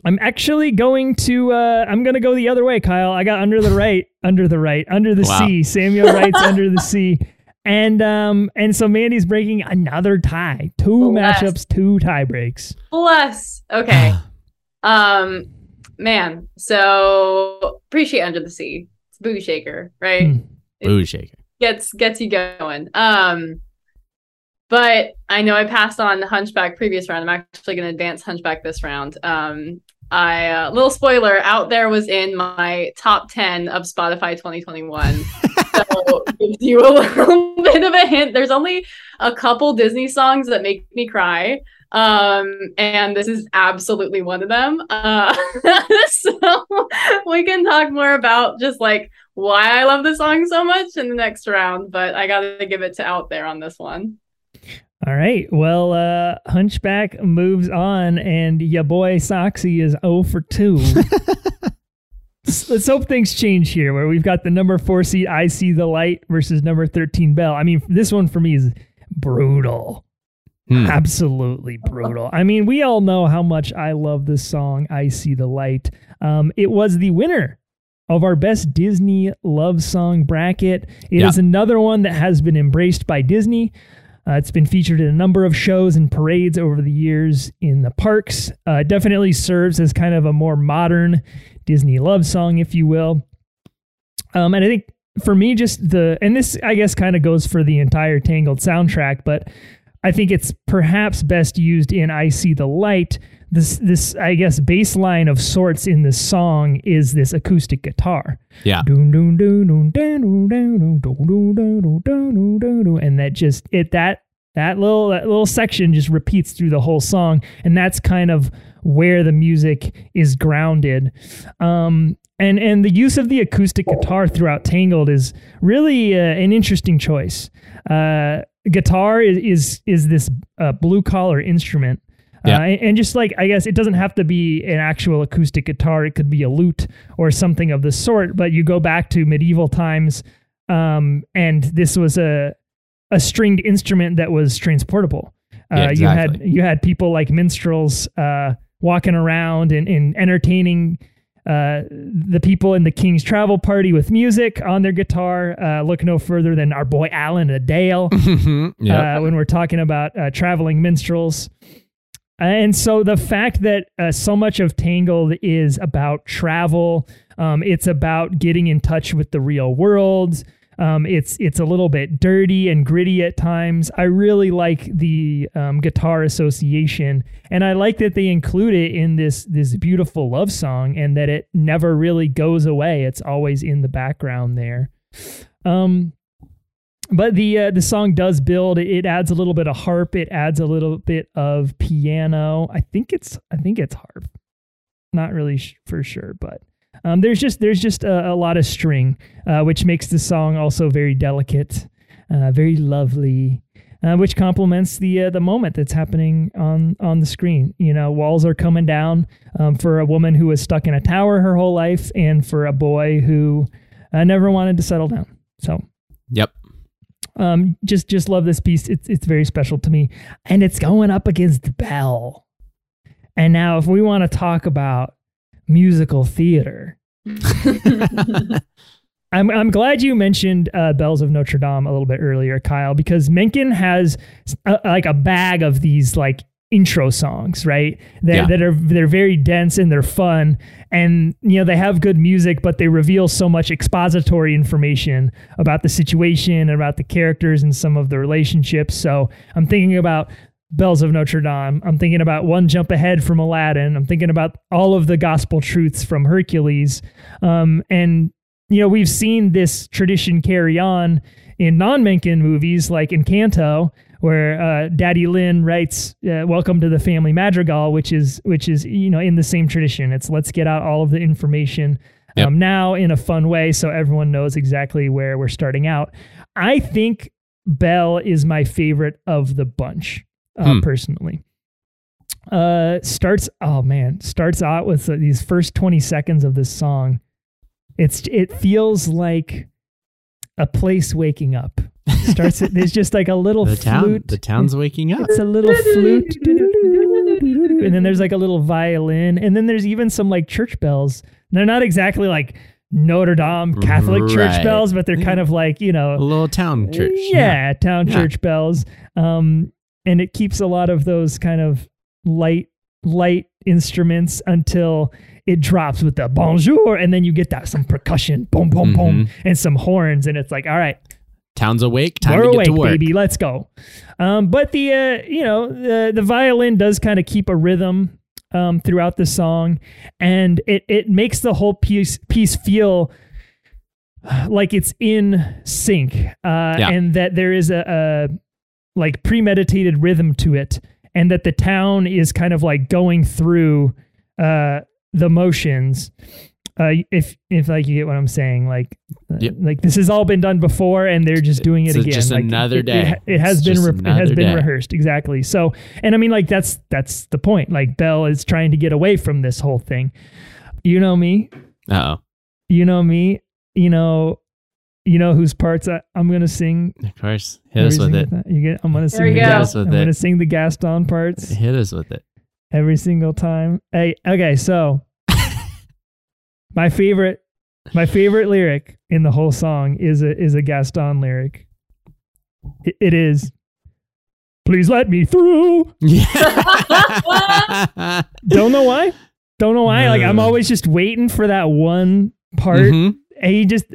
I'm actually going to. Uh, I'm going to go the other way, Kyle. I got under the right, under the right, under the Wow. sea. Samuel writes under the sea, and um, and so Mandy's breaking another tie. Two Bless. matchups, two tie breaks. Bless. Okay. <sighs> Um, man. So appreciate Under the Sea. It's a booty shaker, right? Boo shaker. Gets gets you going. Um, but I know I passed on the Hunchback previous round. I'm actually going to advance Hunchback this round. Um, I uh, little spoiler out there was in my top ten of Spotify 2021. <laughs> so gives you a <laughs> little bit of a hint. There's only a couple Disney songs that make me cry. Um, and this is absolutely one of them. Uh, <laughs> so we can talk more about just like why I love the song so much in the next round, but I gotta give it to out there on this one. All right. Well, uh, Hunchback moves on, and your boy Soxy is 0 for 2. <laughs> Let's hope things change here, where we've got the number four seed I See the Light versus number 13 Belle. I mean, this one for me is brutal. Hmm. Absolutely brutal. I mean, we all know how much I love this song, I See the Light. Um, it was the winner of our best Disney love song bracket. It is Yeah. another one that has been embraced by Disney. Uh, it's been featured in a number of shows and parades over the years in the parks. Uh, it definitely serves as kind of a more modern Disney love song, if you will. Um, and I think for me, just the, and this I guess kind of goes for the entire Tangled soundtrack, but I think it's perhaps best used in I See the Light. This this I guess baseline of sorts in this song is this acoustic guitar. Yeah. And that just it that that little that little section just repeats through the whole song and that's kind of where the music is grounded. Um and and the use of the acoustic guitar throughout Tangled is really uh, an interesting choice. Uh, guitar is is, is this uh, blue collar instrument. Yeah. Uh, and just like I guess it doesn't have to be an actual acoustic guitar; it could be a lute or something of the sort. But you go back to medieval times, um, and this was a a stringed instrument that was transportable. Uh, Yeah, You had you had people like minstrels uh, walking around and, and entertaining uh, the people in the King's Travel Party with music on their guitar. Uh, look no further than our boy Alan-a-Dale <laughs> yeah. uh, when we're talking about uh, traveling minstrels. And so the fact that uh, so much of Tangled is about travel, um, it's about getting in touch with the real world. Um, it's it's a little bit dirty and gritty at times. I really like the um, guitar association, and I like that they include it in this this beautiful love song, and that it never really goes away. It's always in the background there. Um, but the uh, the song does build. It adds a little bit of harp. It adds a little bit of piano. I think it's I think it's harp. Not really sh- for sure, but um, there's just there's just a, a lot of string, uh, which makes the song also very delicate, uh, very lovely, uh, which complements the uh, the moment that's happening on on the screen. You know, walls are coming down um, for a woman who was stuck in a tower her whole life, and for a boy who uh, never wanted to settle down. So Yep. um, just just love this piece. It's it's very special to me, and it's going up against Belle. And now, if we want to talk about musical theater, <laughs> I'm I'm glad you mentioned uh, Bells of Notre Dame a little bit earlier, Kyle, because Menken has a, like a bag of these like intro songs, right? That Yeah. that are they're very dense and they're fun, and you know they have good music, but they reveal so much expository information about the situation, about the characters, and some of the relationships. So I'm thinking about. Bells of Notre Dame. I'm thinking about One Jump Ahead from Aladdin. I'm thinking about all of the gospel truths from Hercules. Um, and you know, we've seen this tradition carry on in non-Menken movies like Encanto, where uh, Daddy Lin writes uh, "Welcome to the Family Madrigal," which is which is you know in the same tradition. It's let's get out all of the information Yep. um, now in a fun way, so everyone knows exactly where we're starting out. I think Belle is my favorite of the bunch, uh, Hmm. personally. Uh, starts oh man, starts out with uh, these first twenty seconds of this song it's it feels like a place waking up. Starts there's just like a little <laughs> The town. flute. The town's waking up. It's a little flute. And then there's like a little violin. And then there's even some like church bells. They're not exactly like Notre Dame Catholic church bells, but they're kind of like, you know, A little town church. yeah, town Yeah. church bells. Um, and it keeps a lot of those kind of light, light instruments until it drops with the bonjour, and then you get that some percussion, boom, boom, boom, and some horns, and it's like, all right, Town's awake. Time we're to get to work. baby, let's go. Um, but the uh, you know the the violin does kind of keep a rhythm um, throughout the song, and it it makes the whole piece piece feel like it's in sync, uh, Yeah. and that there is a, a like premeditated rhythm to it, and that the town is kind of like going through uh, the motions. Uh, if if like you get what I'm saying, like uh, Yep. like this has all been done before, and they're just doing it It's again. just Like, another it- day. It, it has It's been re- it has been day. rehearsed exactly. So, and I mean, like that's that's the point. Like Belle is trying to get away from this whole thing. You know me. Oh. You know me. You know. You know whose parts I, I'm gonna sing. Of course. Hit us with it. time. You get. I'm gonna sing. we the go. Gas- us with I'm it. gonna sing the Gaston parts Hit us with it. every single time. Hey, okay, so my favorite my favorite lyric in the whole song is a is a Gaston lyric. It, it is Please let me through. Yeah. <laughs> Don't know why. Don't know why. Like I'm always just waiting for that one part. Mhm. And he just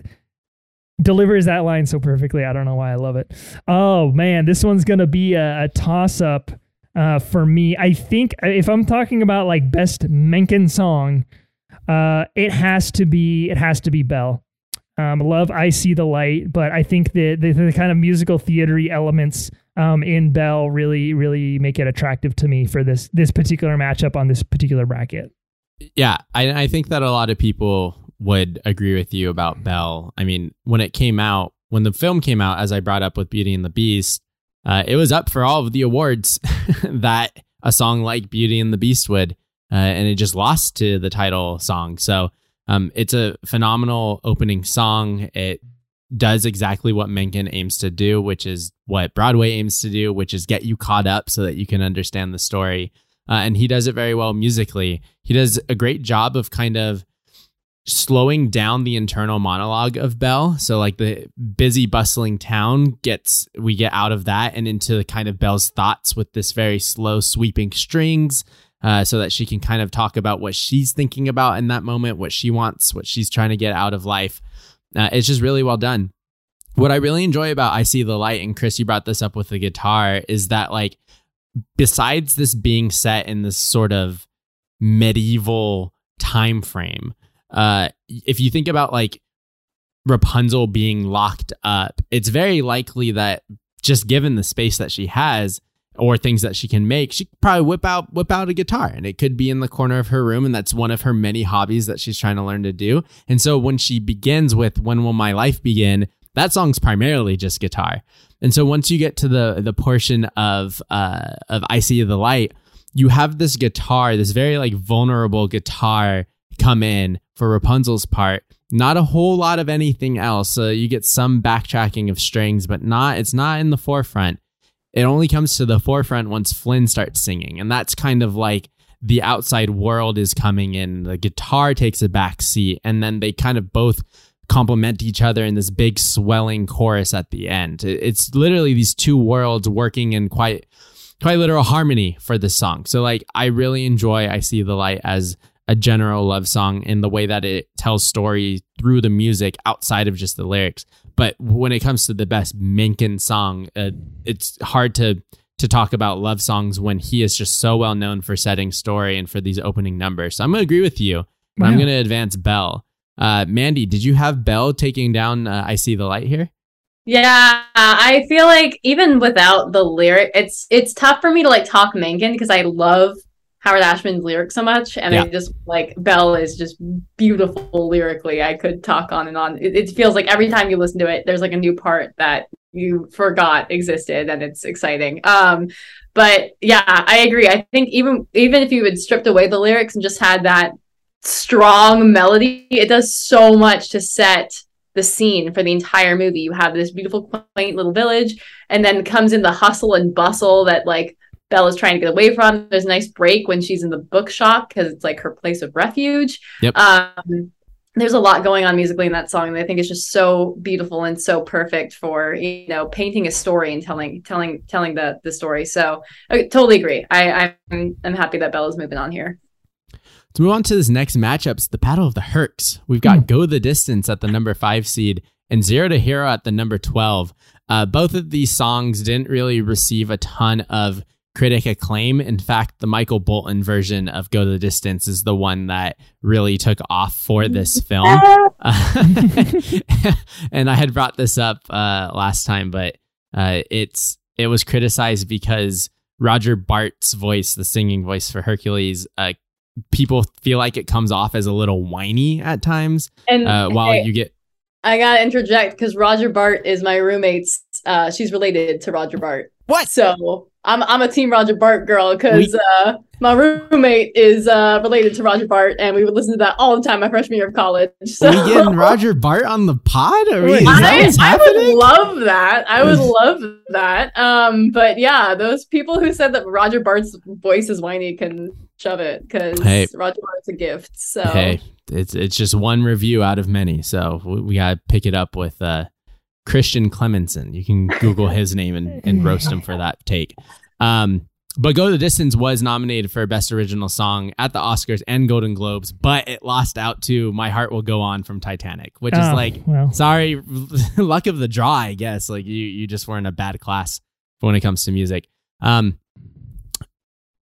delivers that line so perfectly. I don't know why I love it. Oh man, this one's gonna be a, a toss up uh, for me. I think uh, if I'm talking about like best Menken song, uh, it has to be it has to be Belle. Um, love I see the light, but I think the the, the kind of musical theatery elements um, in Belle really really make it attractive to me for this this particular matchup on this particular bracket. Yeah, I, I think that a lot of people would agree with you about Belle. I mean, when it came out, when the film came out, as I brought up with Beauty and the Beast, uh, it was up for all of the awards <laughs> that a song like Beauty and the Beast would, uh, and it just lost to the title song. So um, it's a phenomenal opening song. It does exactly what Menken aims to do, which is what Broadway aims to do, which is get you caught up so that you can understand the story. Uh, and he does it very well musically. He does a great job of kind of slowing down the internal monologue of Belle. So like the busy bustling town gets we get out of that and into kind of Belle's thoughts with this very slow sweeping strings uh, so that she can kind of talk about what she's thinking about in that moment, what she wants, what she's trying to get out of life. Uh, it's just really well done. What I really enjoy about I See the Light, and Chris, you brought this up with the guitar, is that like besides this being set in this sort of medieval time frame, uh, if you think about like Rapunzel being locked up, it's very likely that just given the space that she has or things that she can make, she could probably whip out whip out a guitar and it could be in the corner of her room and that's one of her many hobbies that she's trying to learn to do. And so when she begins with when will my life begin, that song's primarily just guitar. And so once you get to the the portion of uh of I See the Light, you have this guitar, this very like vulnerable guitar come in for Rapunzel's part. Not a whole lot of anything else. You get some backtracking of strings, but not it's not in the forefront. It only comes to the forefront once Flynn starts singing, and that's kind of like the outside world is coming in. The guitar takes a back seat, and then they kind of both complement each other in this big swelling chorus at the end. It's literally these two worlds working in quite quite literal harmony for this song. So like I really enjoy I See the Light as a general love song in the way that it tells story through the music outside of just the lyrics. But when it comes to the best Menken song, uh, it's hard to to talk about love songs when he is just so well known for setting story and for these opening numbers. So I'm going to agree with you. but I'm going to advance Belle. Uh, Mandy, did you have Belle taking down uh, I See the Light here? Yeah, I feel like even without the lyric, it's it's tough for me to like talk Menken because I love Howard Ashman's lyrics so much, and Yeah. I just like Belle is just beautiful lyrically. I could talk on and on. It, it feels like every time you listen to it, there's like a new part that you forgot existed, and it's exciting. Um, but yeah, I agree. I think even even if you had stripped away the lyrics and just had that strong melody, it does so much to set the scene for the entire movie. You have this beautiful, quaint little village, and then comes in the hustle and bustle that like Bella's trying to get away from. There's a nice break when she's in the bookshop because it's like her place of refuge. Yep. Um, there's a lot going on musically in that song, and I think it's just so beautiful and so perfect for you know painting a story and telling telling telling the the story. So I totally agree. I I'm I'm happy that Bella's moving on here. To move on to this next matchup, it's the Battle of the Hercs. We've got Go the Distance at the number five seed and Zero to Hero at the number 12. Uh, both of these songs didn't really receive a ton of critic acclaim. In fact, the Michael Bolton version of Go to the Distance is the one that really took off for this <laughs> film. <laughs> And I had brought this up uh, last time, but uh, it's it was criticized because Roger Bart's voice, the singing voice for Hercules, uh, people feel like it comes off as a little whiny at times. And Uh, while hey, you get I gotta interject because Roger Bart is my roommate's. Uh, she's related to Roger Bart. What? So I'm I'm a team Roger Bart girl because uh, my roommate is uh, related to Roger Bart, and we would listen to that all the time my freshman year of college. So we getting <laughs> Roger Bart on the pod? Are we, is that I, what's I would love that. I would love that. Um, but yeah, those people who said that Roger Bart's voice is whiny can shove it because Hey. Roger Bart's a gift. So Hey, it's it's just one review out of many, so we, we gotta pick it up with uh Christian Clemenson. You can Google his name and, and roast him for that take. Um, but Go the Distance was nominated for Best Original Song at the Oscars and Golden Globes, but it lost out to My Heart Will Go On from Titanic, which is Oh, like, well. sorry, <laughs> luck of the draw, I guess. Like you, you just were in a bad class when it comes to music. Um,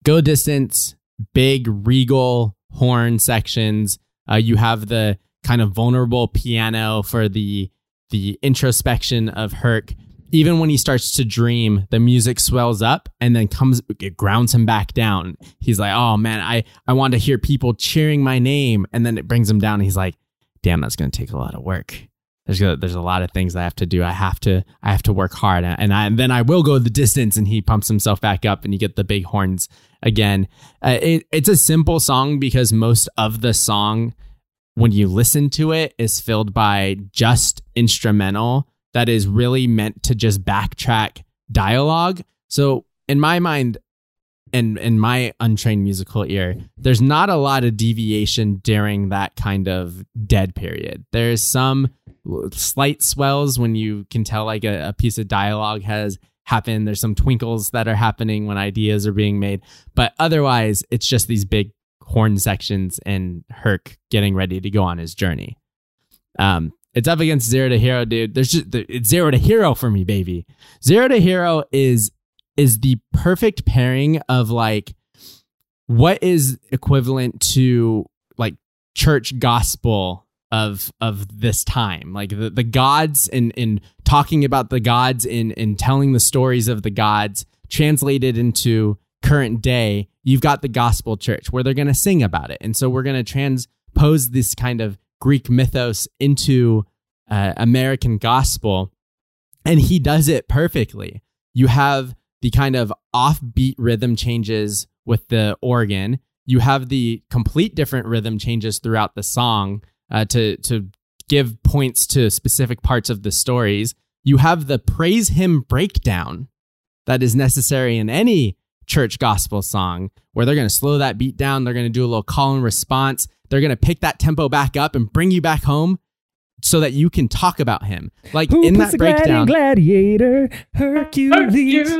Go Distance, big regal horn sections. Uh, you have the kind of vulnerable piano for the the introspection of Herc. Even when he starts to dream, the music swells up and then comes, it grounds him back down. He's like, "Oh man, I I want to hear people cheering my name," and then it brings him down. he's like, "Damn, that's to take a lot of work. There's a, there's a lot of things I have to do. I have to I have to work hard, and I and then I will go the distance." And he pumps himself back up, and you get the big horns again. Uh, it, it's a simple song because most of the song when you listen to it is filled by just instrumental that is really meant to just backtrack dialogue. So in my mind and in my untrained musical ear, there's not a lot of deviation during that kind of dead period. There's some slight swells when you can tell like a, a piece of dialogue has happened. There's some twinkles that are happening when ideas are being made. But otherwise, it's just these big horn sections and Herc getting ready to go on his journey. Um, it's up against Zero to Hero, dude. There's just it's Zero to Hero for me, baby. Zero to Hero is is the perfect pairing of like what is equivalent to like church gospel of of this time like the, the gods and in talking about the gods in in telling the stories of the gods translated into current day you've got the gospel church where they're going to sing about it. And so we're going to transpose this kind of greek mythos into uh, american gospel. And he does it perfectly. You have the kind of offbeat rhythm changes with the organ. You have the complete different rhythm changes throughout the song uh, to to give points to specific parts of the stories. You have the praise hymn breakdown that is necessary in any church gospel song, where they're going to slow that beat down. They're going to do a little call and response. They're going to pick that tempo back up and bring you back home so that you can talk about him. Like Who in that the glad in breakdown, gladiator? Hercules.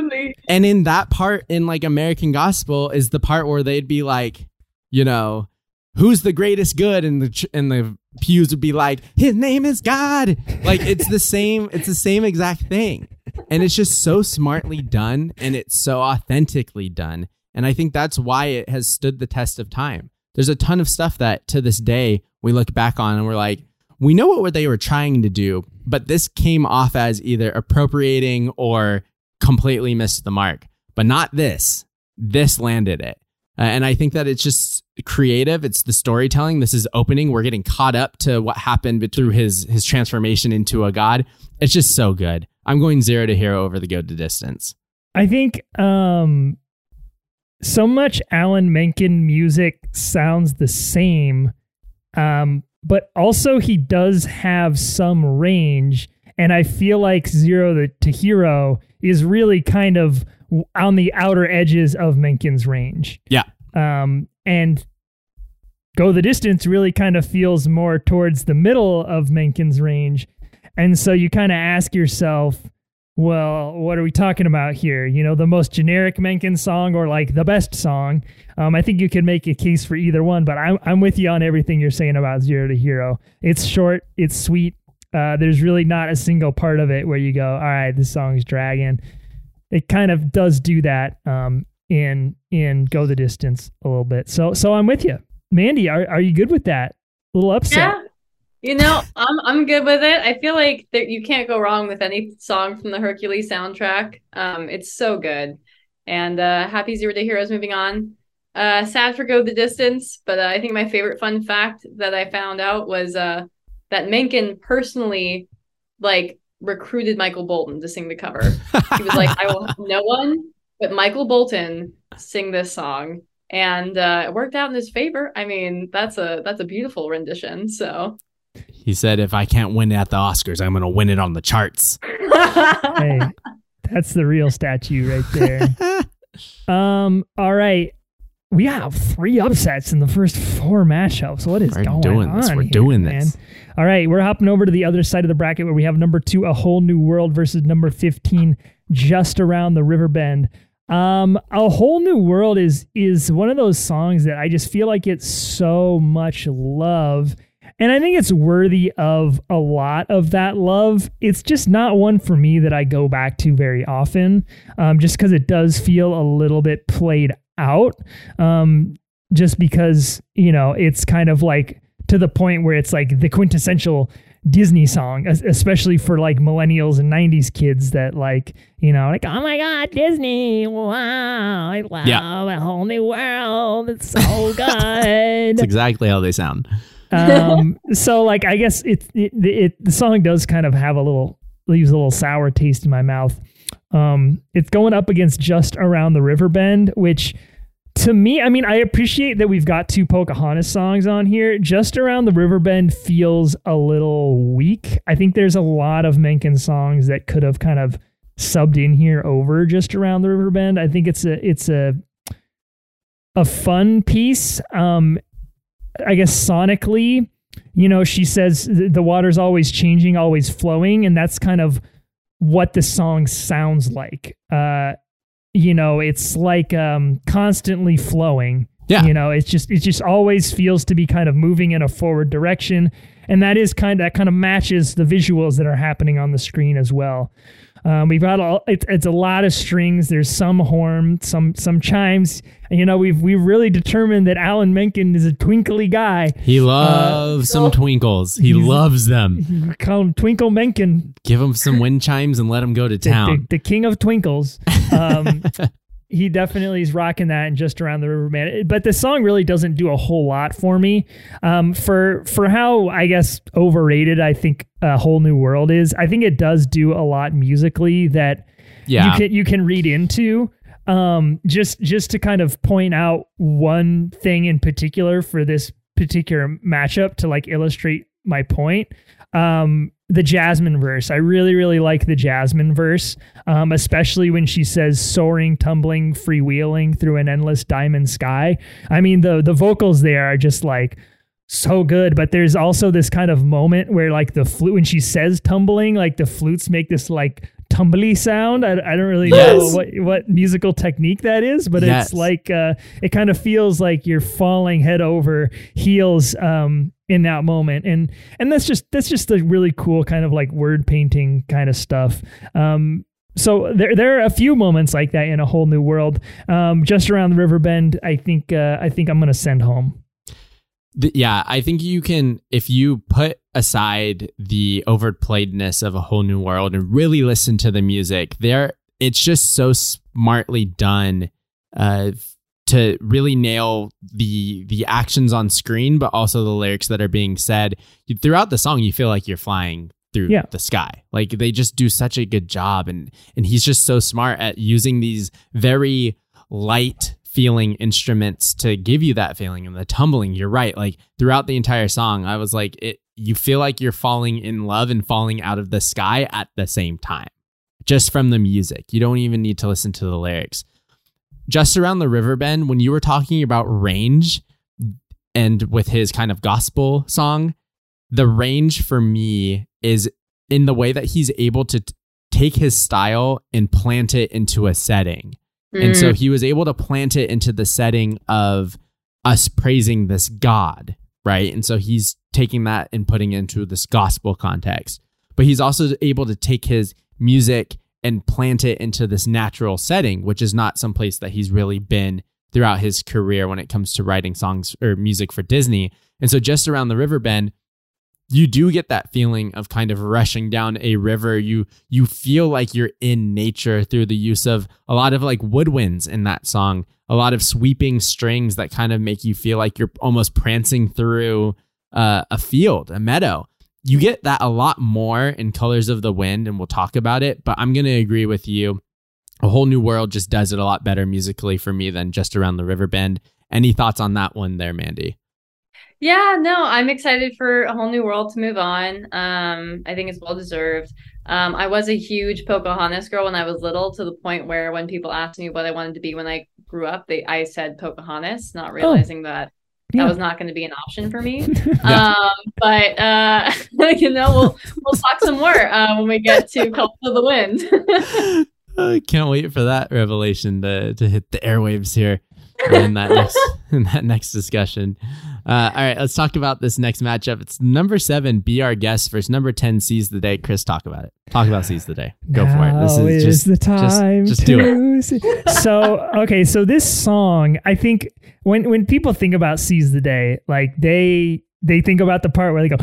and in that part in like American gospel is the part where they'd be like, you know, who's the greatest good, and the and the pews would be like, his name is God. Like it's the same. It's the same exact thing, and it's just so smartly done, and it's so authentically done, and I think that's why it has stood the test of time. There's a ton of stuff that to this day we look back on and we're like, we know what they were trying to do, but this came off as either appropriating or completely missed the mark. But not this. This landed it. Uh, and I think that it's just creative. It's the storytelling. This is opening. We're getting caught up to what happened through his his transformation into a god. It's just so good. I'm going zero to hero over the go to distance. I think um, so much Alan Menken music sounds the same, um, but also he does have some range. And I feel like Zero to, to Hero is really kind of on the outer edges of Menken's range. Yeah. Um, and Go the Distance really kind of feels more towards the middle of Menken's range. And so you kind of ask yourself, well, what are we talking about here? You know, the most generic Menken song or like the best song? Um, I think you could make a case for either one, but I'm, I'm with you on everything you're saying about Zero to Hero. It's short, it's sweet. Uh, there's really not a single part of it where you go, all right, this song's dragging. It kind of does do that um, in in Go the Distance a little bit. So so I'm with you, Mandy. Are are you good with that? A little upset. Yeah. You know, I'm I'm good with it. I feel like you can't go wrong with any song from the Hercules soundtrack. Um, it's so good. And uh, happy Zero Day Heroes moving on. Uh, sad for Go the Distance, but uh, I think my favorite fun fact that I found out was uh, that Menken personally like recruited Michael Bolton to sing the cover. He was like, I will have <laughs> no one but Michael Bolton sing this song. And uh, it worked out in his favor. I mean, that's a that's a beautiful rendition. So He said, if I can't win at the Oscars, I'm going to win it on the charts. <laughs> hey, that's the real statue right there. <laughs> Um, all right. we have three upsets in the first four matchups. What is We're going doing on? this. We're here, doing man? this. All right, we're hopping over to the other side of the bracket where we have number two, A Whole New World versus number 15, Just Around the River Bend. Um, A Whole New World is is one of those songs that I just feel like it's so much love. And I think it's worthy of a lot of that love. It's just not one for me that I go back to very often, um, just because it does feel a little bit played out. Um, just because, you know, it's kind of like to the point where it's like the quintessential Disney song, especially for like millennials and 90s kids that like, you know, like, oh my God, Disney. Wow. I love Yeah. a whole new world. It's so good. <laughs> That's exactly how they sound. um, so like, I guess it, it, it, the song does kind of have a little, leaves a little sour taste in my mouth. Um, it's going up against just around the river bend, which to me, I mean, I appreciate that we've got two Pocahontas songs on here. Just around the river bend feels a little weak. I think there's a lot of Menken songs that could have kind of subbed in here over just around the river bend. I think it's a it's a a fun piece. Um, I guess sonically, you know, she says the water's always changing, always flowing, and that's kind of what the song sounds like. Uh, you know, it's like um, constantly flowing. Yeah. You know, it's just it just always feels to be kind of moving in a forward direction, and that is kind of that kind of matches the visuals that are happening on the screen as well. Um, we've got all it's, it's a lot of strings. There's some horn, some some chimes. And, you know, we've we've really determined that Alan Menken is a twinkly guy. He loves some so- twinkles. He loves them. <laughs> Call him Twinkle Menken, Give him some wind chimes and let him go to the, the, town. the king of twinkles. <laughs> Um, he definitely is rocking that and just around the river man. But the song really doesn't do a whole lot for me. Um, for for how i guess overrated i think a whole new world is i think it does do a lot musically that yeah. you can you can read into. Um just just to kind of point out one thing in particular for this particular matchup to like illustrate my point. Um the jasmine verse. I really really like the jasmine verse um especially when she says soaring tumbling freewheeling through an endless diamond sky. I mean the the vocals there are just like so good but there's also this kind of moment where like the flute when she says tumbling like the flutes make this like tumbly sound i, I don't really know what what musical technique that is but Yes. it's like uh it kind of feels like you're falling head over heels um in that moment and and that's just that's just a really cool kind of like word painting kind of stuff um so there, there are a few moments like that in a whole new world. Um, just around the river bend, I think, uh, I think I'm gonna send home. Yeah, I think you can if you put aside the overplayedness of a whole new world and really listen to the music. There, it's just so smartly done uh, to really nail the the actions on screen, but also the lyrics that are being said throughout the song. You feel like you're flying through Yeah. the sky. Like they just do such a good job, and and he's just so smart at using these very light feeling instruments to give you that feeling and the tumbling you're right like throughout the entire song i was like it you feel like you're falling in love and falling out of the sky at the same time just from the music you don't even need to listen to the lyrics just around the river bend when you were talking about range and with his kind of gospel song the range for me is in the way that he's able to t- take his style and plant it into a setting and Mm. so he was able to plant it into the setting of us praising this God, right? And so he's taking that and putting it into this gospel context. But he's also able to take his music and plant it into this natural setting, which is not some place that he's really been throughout his career when it comes to writing songs or music for Disney. And so just around the river bend, you do get that feeling of kind of rushing down a river. You you feel like you're in nature through the use of a lot of like woodwinds in that song, a lot of sweeping strings that kind of make you feel like you're almost prancing through uh, a field, a meadow. You get that a lot more in Colors of the Wind, and we'll talk about it. But I'm gonna agree with you. A whole new world just does it a lot better musically for me than just around the river bend. Any thoughts on that one there, Mandy? Yeah, no, I'm excited for a whole new world to move on. Um, I think it's well deserved. Um, I was a huge Pocahontas girl when I was little, to the point where when people asked me what I wanted to be when I grew up, they I said Pocahontas, not realizing that Yeah. that was not going to be an option for me. <laughs> um, but uh, <laughs> you know, we'll we'll talk some more uh, when we get to Cult of the Wind. <laughs> I can't wait for that revelation to to hit the airwaves here in that next in that next discussion. Uh, all right, let's talk about this next matchup. It's number seven, be our guest versus number ten, seize the day. Chris, talk about it. Talk about seize the day. Go for it. This is is just the just- time just do it. see- So okay, so this song, I think when when people think about "Seize the Day," like they they think about the part where they go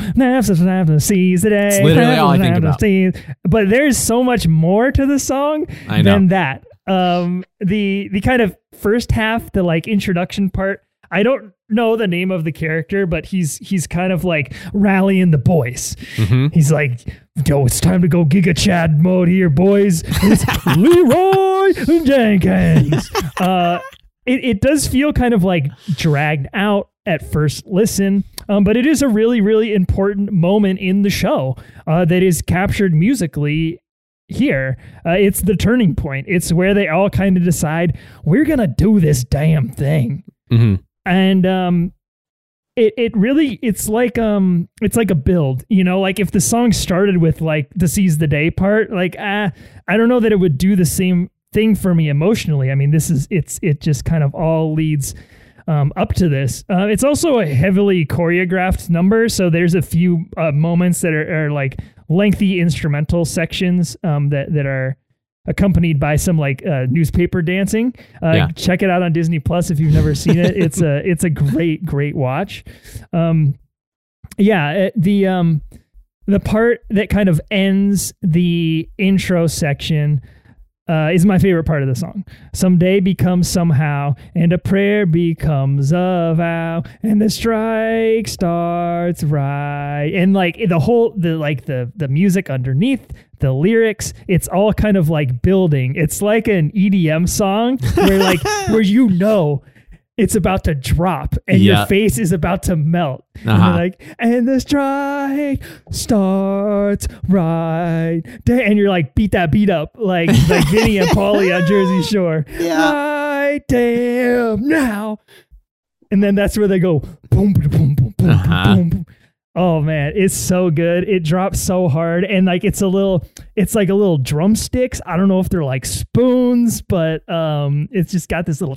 "Seize the day." It's literally all I think about. Seize. But there's so much more to the song than that. Um, the the kind of first half, the like introduction part. I don't know the name of the character, but he's he's kind of like rallying the boys. Mhm. He's like, yo, it's time to go Giga Chad mode here, boys. It's <laughs> Leeroy Jenkins. Uh, it, it does feel kind of like dragged out at first listen, um, but it is a really, really important moment in the show uh, that is captured musically here. Uh, it's the turning point. It's where they all kind of decide, we're going to do this damn thing Mhm. And um it it really it's like um it's like a build you know like if the song started with like the seize the day part like ah i don't know that it would do the same thing for me emotionally. I mean this is it's it just kind of all leads um, up to this. Uh, it's also a heavily choreographed number so there's a few uh, moments that are, are like lengthy instrumental sections um, that that are accompanied by some like uh, newspaper dancing. Uh, Yeah. Check it out on Disney Plus if you've never seen it. It's a it's a great great watch. Um, yeah, the um, the part that kind of ends the intro section. Uh, is my favorite part of the song. Someday becomes somehow, and a prayer becomes a vow, and the strike starts right. And like the whole, the like the the music underneath, the lyrics, it's all kind of like building. It's like an EDM song where like <laughs> where you know it's about to drop and Yeah. your face is about to melt. Uh-huh. they're like, and the strike starts right. there," And you're like, beat that beat up like like Vinny and Paulie on Jersey Shore. <laughs> Right damn now. And then that's where they go boom boom boom boom boom Uh-huh. boom. boom. Oh man, it's so good. It drops so hard and like it's a little it's like a little drumsticks. I don't know if they're like spoons, but um it's just got this little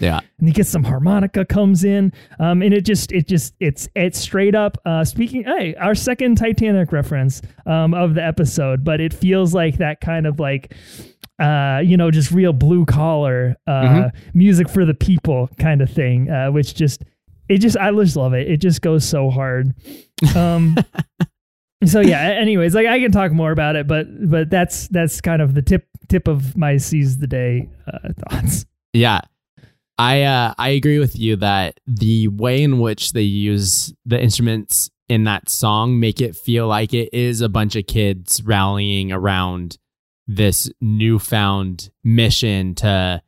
Yeah. and you get some harmonica comes in um and it just it just it's it's straight up uh speaking hey our second titanic reference um of the episode but it feels like that kind of like uh you know just real blue collar uh Mhm. music for the people kind of thing uh which just it just i just love it. It just goes so hard. Um <laughs> so yeah anyways like i can talk more about it but but that's that's kind of the tip tip of my seize the day uh, thoughts. Yeah. I uh I agree with you that the way in which they use the instruments in that song make it feel like it is a bunch of kids rallying around this newfound mission to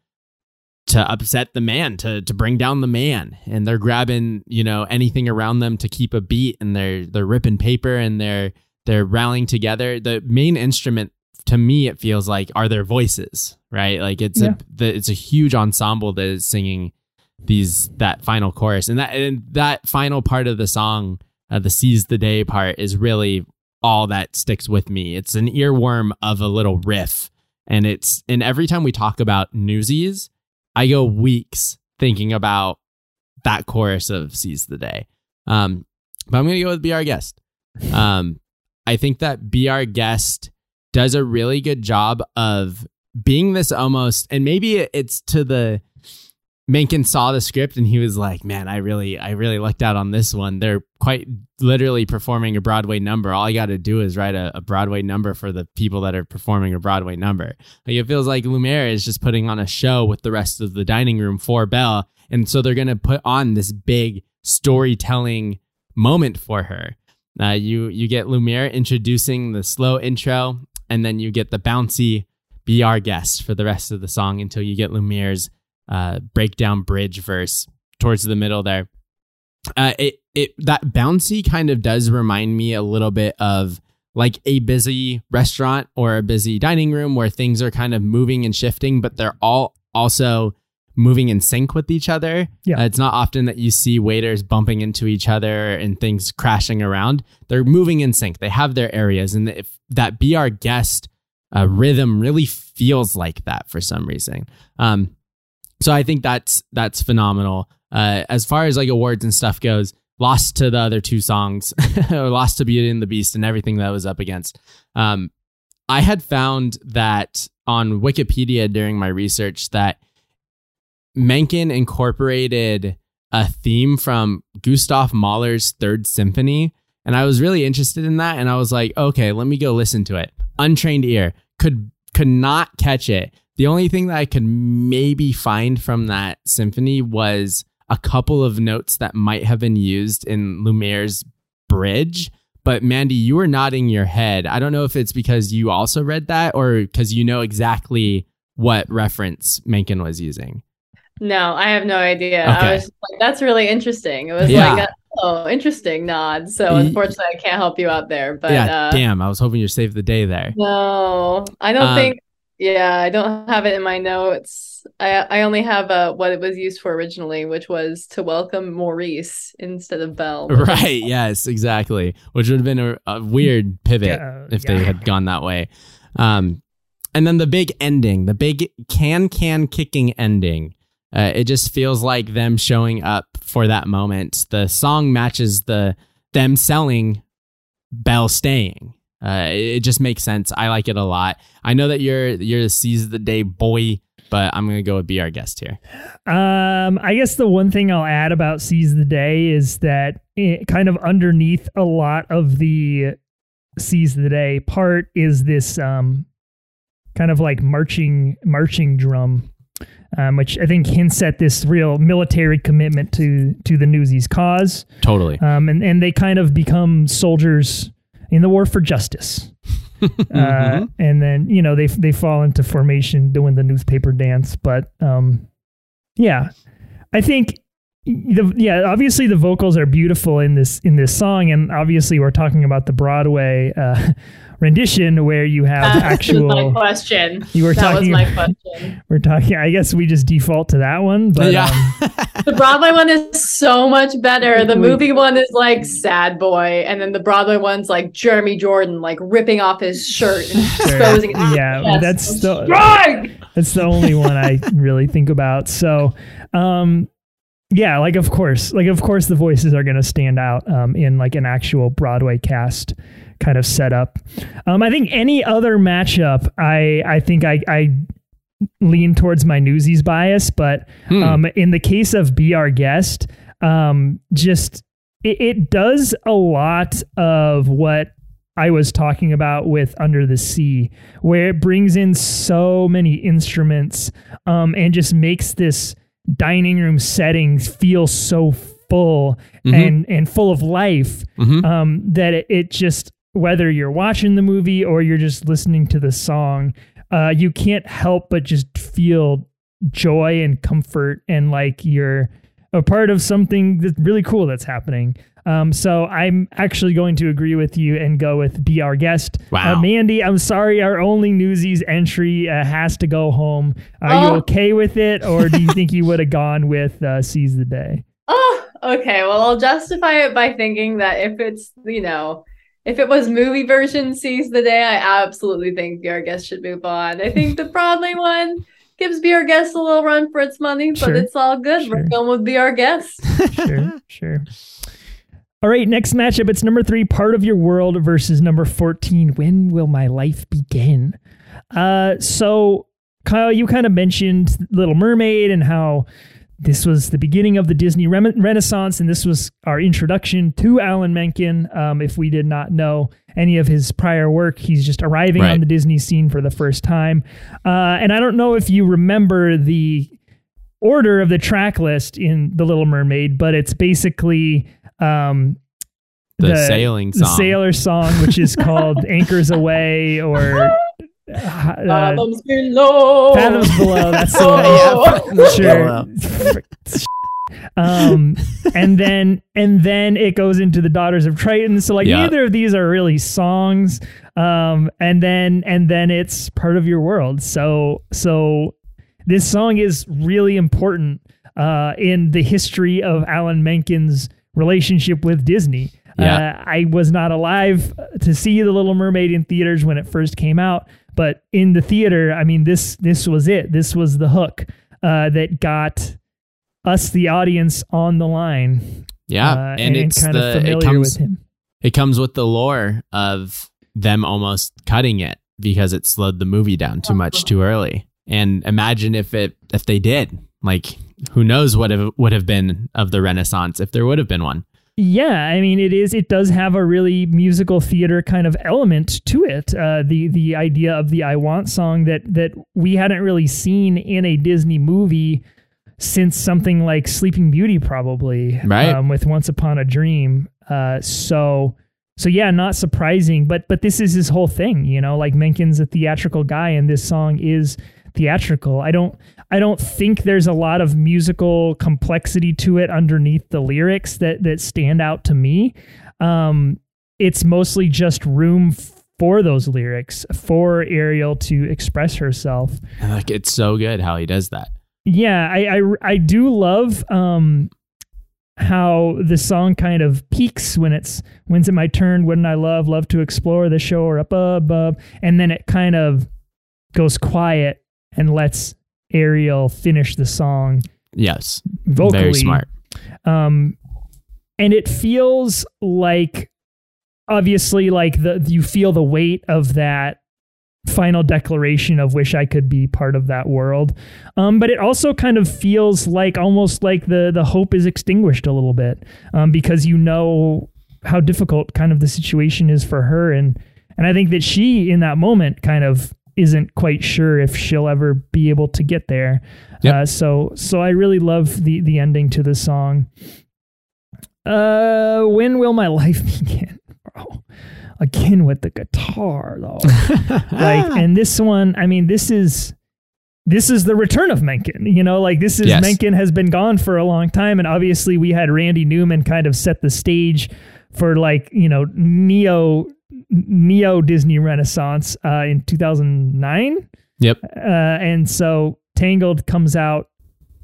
to upset the man, to to bring down the man. And they're grabbing, you know, anything around them to keep a beat and they're they're ripping paper and they're they're rallying together. The main instrument to me it feels like are their voices, right? Like it's Yeah. a the, it's a huge ensemble that is singing these that final chorus and that and that final part of the song, uh, the seize the day part is really all that sticks with me. It's an earworm of a little riff and it's and every time we talk about Newsies, I go weeks thinking about that chorus of seize the day. Um but I'm going to go with be our guest. Um I think that be our guest does a really good job of being this almost and maybe it's to the Menken saw the script and he was like, "Man, I really I really lucked out on this one. They're quite literally performing a Broadway number. All I got to do is write a, a Broadway number for the people that are performing a Broadway number." Like it feels like Lumiere is just putting on a show with the rest of the dining room for Belle, and so they're to put on this big storytelling moment for her. Uh, you you get Lumiere introducing the slow intro, and then you get the bouncy "Be Our Guest" for the rest of the song until you get Lumiere's uh, breakdown bridge verse towards the middle there. Uh, it it that bouncy kind of does remind me a little bit of like a busy restaurant or a busy dining room where things are kind of moving and shifting, but they're all also moving in sync with each other. Yeah. Uh, it's not often that you see waiters bumping into each other and things crashing around. They're moving in sync. They have their areas, and if that be our guest uh, rhythm really feels like that for some reason. Um, so I think that's that's phenomenal. Uh, as far as like awards and stuff goes, lost to the other two songs, <laughs> or lost to Beauty and the Beast and everything that I was up against. Um, I had found that on Wikipedia during my research that Menken incorporated a theme from Gustav Mahler's Third Symphony. And I was really interested in that. And I was like, okay, let me go listen to it. Untrained ear could could not catch it. The only thing that I could maybe find from that symphony was a couple of notes that might have been used in Lumiere's bridge. But Mandy, you were nodding your head. I don't know if it's because you also read that or because you know exactly what reference Menken was using. No, I have no idea. Okay. I was like, that's really interesting. It was Yeah. like, a, oh, interesting nod. So unfortunately, I can't help you out there. But yeah, uh, damn. I was hoping you'd save the day there. no, I don't Um, think. Yeah, I don't have it in my notes. I I only have uh, what it was used for originally, which was to welcome Maurice instead of Belle. <laughs> Right. Yes, exactly. Which would have been a, a weird pivot Yeah, if they had gone that way. Um, and then the big ending, the big can can kicking ending. Uh, it just feels like them showing up for that moment. The song matches the them selling, Belle staying. Uh, it, it just makes sense. I like it a lot. I know that you're you're the seize the day boy, but I'm gonna go with be our guest here. Um, I guess the one thing I'll add about Seize the Day is that it, kind of underneath a lot of the Seize the Day part is this um, kind of like marching marching drum, um, which I think hints at this real military commitment to to the Newsies cause. Totally. Um, and and they kind of become soldiers in the war for justice. <laughs> uh, and then you know they they fall into formation doing the newspaper dance. But um, yeah, I think the yeah obviously the vocals are beautiful in this in this song, and obviously we're talking about the Broadway uh, rendition where you have That was my question. You were that was my question. <laughs> We're talking. I guess we just default to that one, but yeah. um, <laughs> The Broadway one is so much better. The movie one is like sad boy, and then the Broadway one's like Jeremy Jordan, like ripping off his shirt and exposing it. yeah, Yes. that's the Strike! That's the only one I really think about. So, um, yeah, like of course, like of course, the voices are going to stand out um, in like an actual Broadway cast kind of setup. Um, I think any other matchup, I I think I I lean towards my Newsies bias, but Hmm. um, in the case of Be Our Guest, um, just it, it does a lot of what I was talking about with Under the Sea, where it brings in so many instruments um, and just makes this dining room setting feel so full Mhm. and and full of life Mhm. um, that it, it just whether you're watching the movie or you're just listening to the song, uh, you can't help but just feel joy and comfort and like you're a part of something that's really cool that's happening. Um, so I'm actually going to agree with you and go with be our guest. Wow. Uh, Mandy, I'm sorry, our only Newsies entry uh, has to go home. Are you Oh. okay with it, or do you think you would have gone with uh, Seize the Day? <laughs> Oh, okay. Well, I'll justify it by thinking that if it's, you know, if it was movie version Seize the day, I absolutely think Be Our Guest should move on. I think the <laughs> Broadway one gives Be Our Guest a little run for its money, but Sure. it's all good. We're Sure. going with Be Our Guest. <laughs> sure, sure. All right, next matchup. It's number three, Part of Your World versus number 14, When Will My Life Begin? Uh, so, Kyle, you kind of mentioned Little Mermaid and how this was the beginning of the Disney rem- Renaissance, and this was our introduction to Alan Menken. Um, if we did not know any of his prior work, he's just arriving Right. on the Disney scene for the first time. Uh, and I don't know if you remember the order of the track list in The Little Mermaid, but it's basically um, The sailing song. the sailor song, which is <laughs> called "Anchors Away" or uh, Fathoms below. "Fathoms Below." That's the Oh. one. Yeah, Sure. <laughs> Um, and then and then it goes into the Daughters of Triton. So like Yeah. neither of these are really songs. Um, and then and then it's part of your world. So so this song is really important uh, in the history of Alan Menken's relationship with Disney. Yeah. Uh, I was not alive to see The Little Mermaid in theaters when it first came out, but in the theater, I mean this this was it. This was the hook uh, that got us, the audience, on the line. Yeah, uh, and, it's kind the of familiar it comes with him. it comes with the lore of them almost cutting it because it slowed the movie down too much too early. And imagine if it if they did, like who knows what it would have been of the Renaissance if there would have been one. Yeah, I mean, it is. It does have a really musical theater kind of element to it. Uh, the the idea of the "I Want" song that that we hadn't really seen in a Disney movie since something like Sleeping Beauty, probably. Right. Um, with Once Upon a Dream. Uh, so so yeah, not surprising. But but this is his whole thing. You know, like Menken's a theatrical guy, and this song is theatrical. I don't I don't think there's a lot of musical complexity to it underneath the lyrics that that stand out to me. Um, it's mostly just room for those lyrics for Ariel to express herself. And, Like it's so good how he does that. Yeah, I I, I do love um how the song kind of peaks when it's when's it my turn wouldn't i love love to explore the shore up above and then it kind of goes quiet and lets ariel finish the song Yes, vocally very smart. um and it feels like obviously like the you feel the weight of that final declaration of wish I could be part of that world. Um, but it also kind of feels like almost like the the hope is extinguished a little bit um, because you know how difficult kind of the situation is for her and and I think that she in that moment kind of isn't quite sure if she'll ever be able to get there. Yep. Uh, so so I really love the the ending to the song. Uh, when will my life <laughs> begin, bro? Again with the guitar though <laughs> like and this one i mean this is this is the return of menken you know like this is Yes. menken has been gone for a long time and obviously we had randy newman kind of set the stage for like you know neo neo disney renaissance uh in 2009 Yep. uh, and so tangled comes out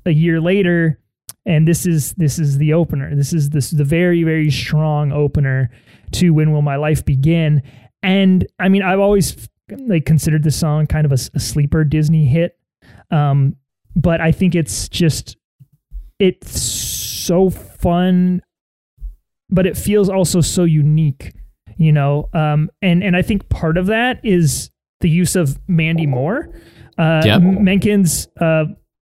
a year later and this is this is the opener. This is this the very very strong opener to when will my life begin? And i mean i've always like considered this song kind of a sleeper disney hit. Um but i think it's just it's so fun but it feels also so unique you know um and and i think part of that is the use of mandy moore uh Yep. menken's uh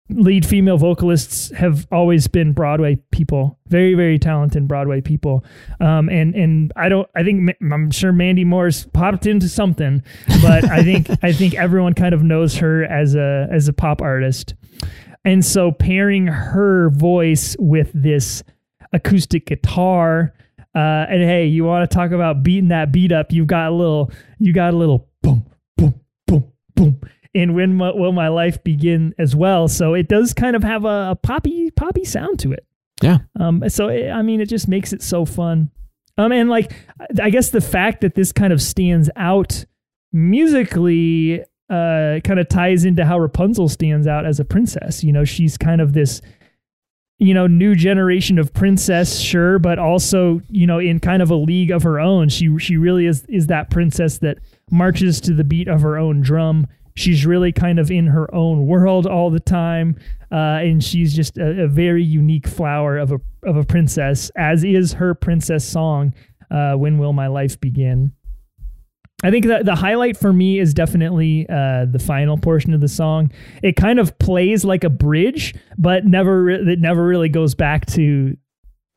lead female vocalists have always been Broadway people, very very talented Broadway people. Um, and and I don't, I think I'm sure Mandy Moore's popped into something, but I think <laughs> I think everyone kind of knows her as a as a pop artist, and so pairing her voice with this acoustic guitar. Uh, and hey, you want to talk about beating that beat up? You've got a little, you got a little boom, boom, boom, boom And when my, will my life begin as well so it does kind of have a, a poppy poppy sound to it Yeah. um so it, i mean it just makes it so fun um and like i guess the fact that this kind of stands out musically uh kind of ties into how rapunzel stands out as a princess you know she's kind of this you know new generation of princess sure but also you know in kind of a league of her own she she really is is that princess that marches to the beat of her own drum. She's really kind of in her own world all the time uh, and she's just a, a very unique flower of a of a princess as is her princess song uh, when will my life begin I think that the highlight for me is definitely uh, the final portion of the song. It kind of plays like a bridge, but never re- it never really goes back to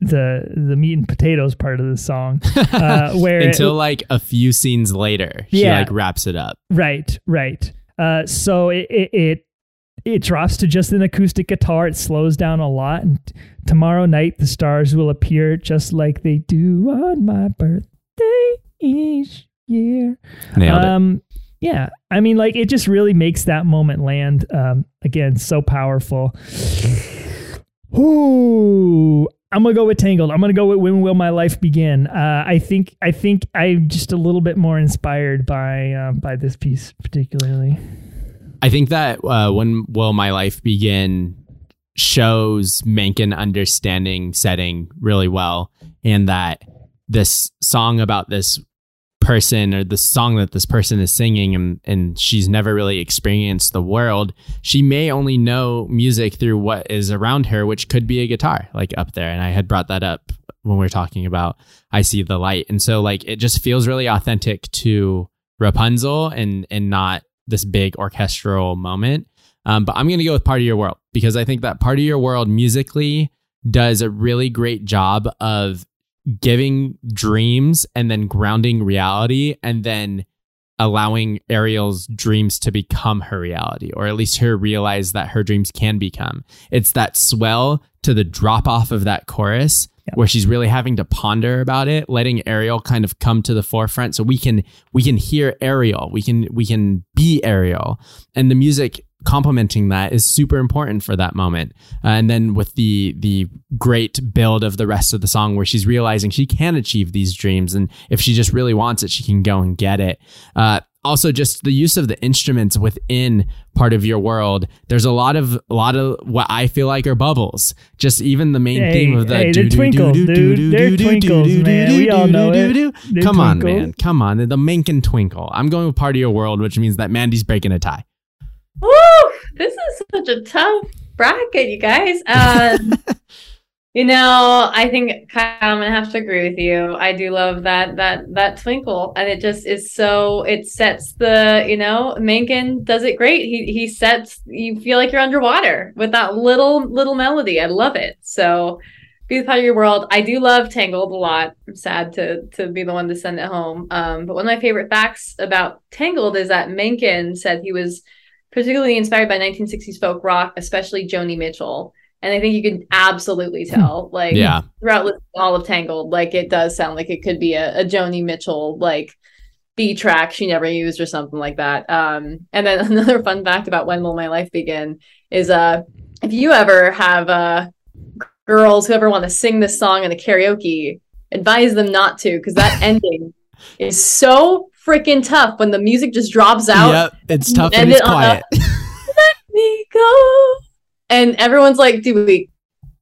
the the meat and potatoes part of the song. <laughs> Uh, where it- Until like a few scenes later, she Yeah. like wraps it up. Right, right. Uh, so it, it it it drops to just an acoustic guitar. It slows down a lot, and t- tomorrow night the stars will appear just like they do on my birthday each year. Nailed it. Um, yeah, I mean, like it just really makes that moment land. Um, again, so powerful. <sighs> Ooh, I'm gonna go with Tangled. I'm gonna go with When Will My Life Begin. Uh, I think I think I'm just a little bit more inspired by uh, by this piece particularly. I think that uh, when will my life begin shows Menken understanding setting really well, and that this song about this person or the song that this person is singing and, and she's never really experienced the world she may only know music through what is around her which could be a guitar like up there. And i had brought that up when we are talking about i see the light. And so like it just feels really authentic to rapunzel and and not this big orchestral moment. Um, but i'm going to go with part of your world because i think that part of your world musically does a really great job of giving dreams and then grounding reality and then allowing Ariel's dreams to become her reality, or at least her realize that her dreams can become. It's that swell to the drop off of that chorus where she's really having to ponder about it, letting Ariel kind of come to the forefront so we can we can hear Ariel, we can we can be Ariel. And the music complementing that is super important for that moment. Uh, and then with the the great build of the rest of the song where she's realizing she can achieve these dreams and if she just really wants it she can go and get it uh, also just the use of the instruments within part of your world there's a lot of a lot of what i feel like are bubbles just even the main Hey, theme of the hey, they're twinkles, dude. They're twinkles, man. We all know it. They're come on man come on the Menken twinkle i'm going with part of your world which means that mandy's breaking a tie Woo! This is such a tough bracket, you guys. Um, <laughs> you know, I think Kyle, I'm gonna have to agree with you. I do love that that that twinkle, and it just is so. It sets the you know, Menken does it great. He he sets you feel like you're underwater with that little little melody. I love it. So. Be the part of your world. I do love Tangled a lot. I'm sad to to be the one to send it home. Um, but one of my favorite facts about Tangled is that Menken said he was particularly inspired by 1960s folk rock, especially Joni Mitchell. And I think you can absolutely tell, like, yeah throughout listening all of Tangled, like, it does sound like it could be a, a Joni Mitchell, like, B track she never used or something like that. Um, and then <laughs> another fun fact about When Will My Life Begin is uh, if you ever have uh, girls who ever want to sing this song in a karaoke, advise them not to because that <laughs> ending is so freaking tough when the music just drops out yep it's tough And and it's it- uh, quiet <laughs> me go. And everyone's like, do we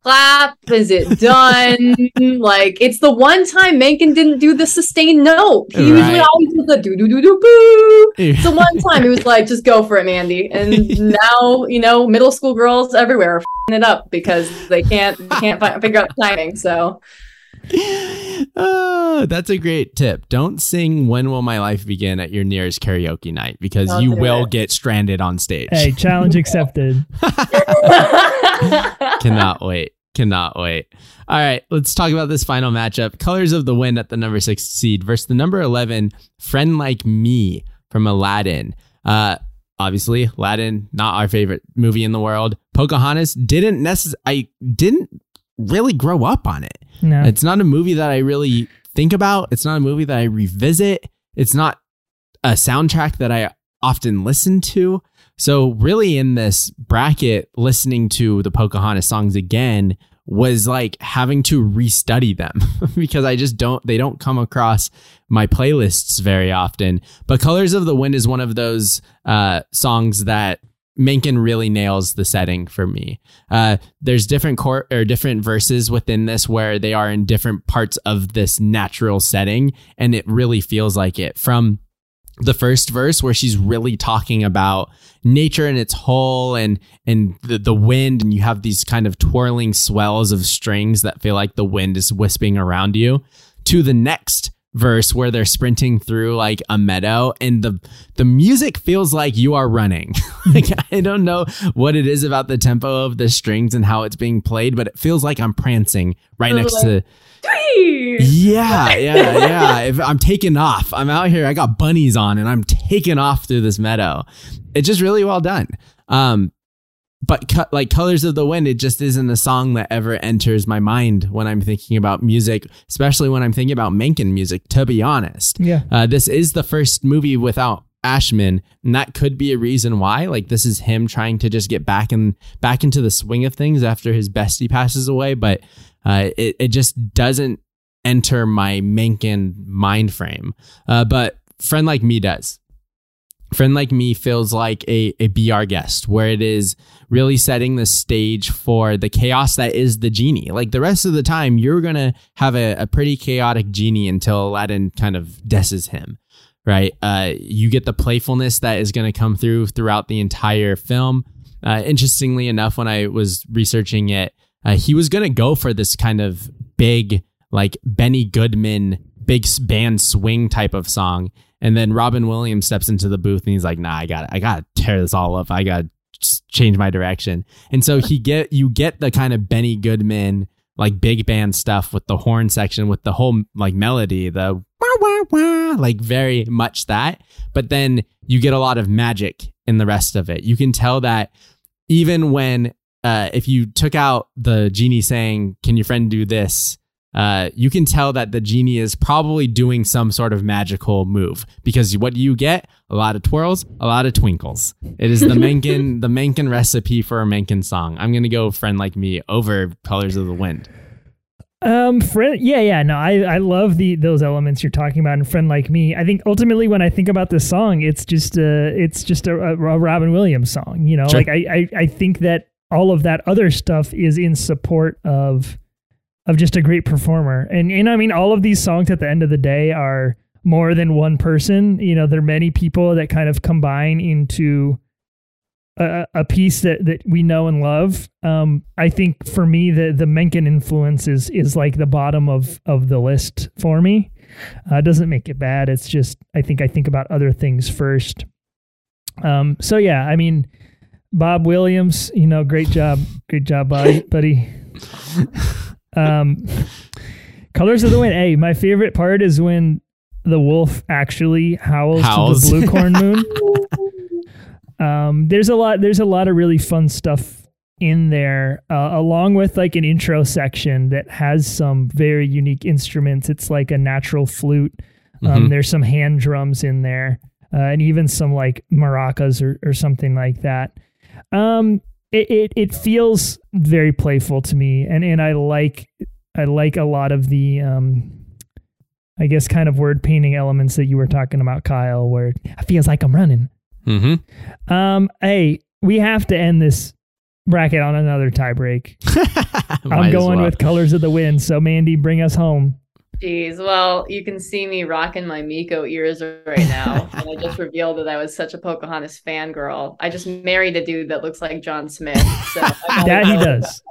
clap? Is it done? <laughs> like, it's the one time Menken didn't do the sustained note. He usually always does the do do do do boo. It's the <laughs> one time he was like, just go for it, Mandy. And now, you know, middle school girls everywhere are fing it up because they can't they can't fi- figure out the timing. So oh, that's a great tip. Don't sing "When Will My Life Begin" at your nearest karaoke night because Don't you will it. get stranded on stage. Hey, challenge <laughs> accepted. <laughs> Cannot wait. Cannot wait. All right, let's talk about this final matchup. Colors of the Wind at the number six seed versus the number 11, Friend Like Me from Aladdin. Uh, obviously, Aladdin, not our favorite movie in the world. Pocahontas didn't necessarily, I didn't really grow up on it. No. It's not a movie that I really think about. It's not a movie that I revisit. It's not a soundtrack that I often listen to. So, really, in this bracket, listening to the Pocahontas songs again was like having to restudy them <laughs> because I just don't, they don't come across my playlists very often. But Colors of the Wind is one of those uh, songs that Menken really nails the setting for me. Uh, there's different chor- or different verses within this where they are in different parts of this natural setting, and it really feels like it. From the first verse where she's really talking about nature in its whole and and the, the wind and you have these kind of twirling swells of strings that feel like the wind is wisping around you to the next verse where they're sprinting through like a meadow and the the music feels like you are running <laughs> like i don't know what it is about the tempo of the strings and how it's being played but it feels like i'm prancing right next like- to yeah, <laughs> yeah, yeah. If I'm taking off, I'm out here. I got bunnies on, and I'm taking off through this meadow. It's just really well done. Um, but co- like colors of the wind, it just isn't a song that ever enters my mind when I'm thinking about music, especially when I'm thinking about Menken music. To be honest, yeah. uh, this is the first movie without Ashman, and that could be a reason why. Like this is him trying to just get back in back into the swing of things after his bestie passes away, but uh, it it just doesn't enter my Menken mind frame. Uh, but friend like me does. Friend like me feels like a, a Be Our guest where it is really setting the stage for the chaos that is the genie. Like the rest of the time, you're going to have a, a pretty chaotic genie until Aladdin kind of desses him, right? Uh, you get the playfulness that is going to come through throughout the entire film. Uh, interestingly enough, when I was researching it, uh, he was going to go for this kind of big, like Benny Goodman, big band swing type of song. And then Robin Williams steps into the booth and he's like, "Nah, I got, I got to tear this all up. I got to change my direction." And so he get, you get the kind of Benny Goodman like big band stuff with the horn section with the whole like melody, the wah wah wah, like very much that. But then you get a lot of magic in the rest of it. You can tell that even when uh, if you took out the genie saying, "Can your friend do this?" Uh, you can tell that the genie is probably doing some sort of magical move because what do you get? A lot of twirls, a lot of twinkles. It is the <laughs> Menken, the Menken recipe for a Menken song. I'm gonna go "Friend Like Me" over "Colors of the Wind." Um, friend, yeah, yeah, no, I, I love the those elements you're talking about. And friend like me, I think ultimately when I think about this song, it's just a, it's just a, a Robin Williams song. You know, Sure. like I, I, I think that all of that other stuff is in support of, of just a great performer. And and I mean, all of these songs at the end of the day are more than one person. You know, there are many people that kind of combine into a, a piece that, that we know and love. Um, I think for me, the the Menken influence is is like the bottom of of the list for me. Uh, doesn't make it bad. It's just I think I think about other things first. Um, so yeah, I mean, Bob Williams, you know, great job, great job, buddy. <laughs> buddy. <laughs> Um, Colors of the Wind. Hey, my favorite part is when the wolf actually howls, Howls. to the blue <laughs> corn moon. um, there's a lot. There's a lot of really fun stuff in there, uh, along with like an intro section that has some very unique instruments. It's like a natural flute. Um, Mhm. There's some hand drums in there, uh, and even some like maracas or, or something like that. Um, it, it it feels very playful to me, and and I like I like a lot of the um, I guess kind of word painting elements that you were talking about, Kyle, where it feels like I'm running. Mm-hmm. Um, hey, we have to end this bracket on another tie break. <laughs> I'm going with Colors of the Wind. So Mandy, bring us home. Jeez, well, you can see me rocking my Meeko ears right <laughs> now. and I just revealed that I was such a Pocahontas fangirl. I just married a dude that looks like John Smith. So <laughs> That he does.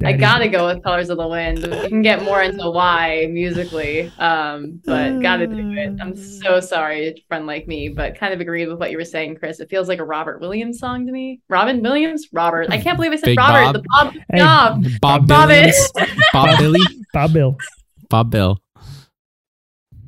I That he gotta go with Colors of the Wind. We can get more into why musically, um, but gotta do it. I'm so sorry, friend like me, but kind of agreed with what you were saying, Chris. It feels like a Robert Williams song to me. Robin Williams, Robert. I can't believe I said Big Robert. Bob. The Bob Hey, Job. Bob Bob Billions, Bob Billy, <laughs> Bob Bill. Bob Bill.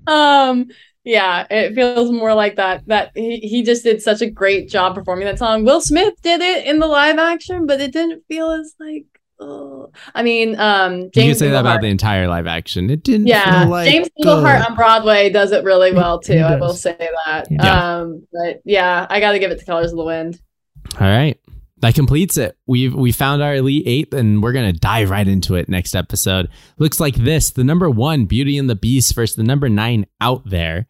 Um, yeah, it feels more like that. That he, he just did such a great job performing that song. Will Smith did it in the live action, but it didn't feel as like. Oh. I mean, um, You James can say that about the entire live action. It didn't. Yeah, feel like James Iglehart on Broadway does it really well too. I will say that. Yeah. Um, but yeah, I got to give it to Colors of the Wind. All right. That completes it. We've we found our elite eight, and we're gonna dive right into it next episode. Looks like this: the number one, Beauty and the Beast, versus the number nine, Out There.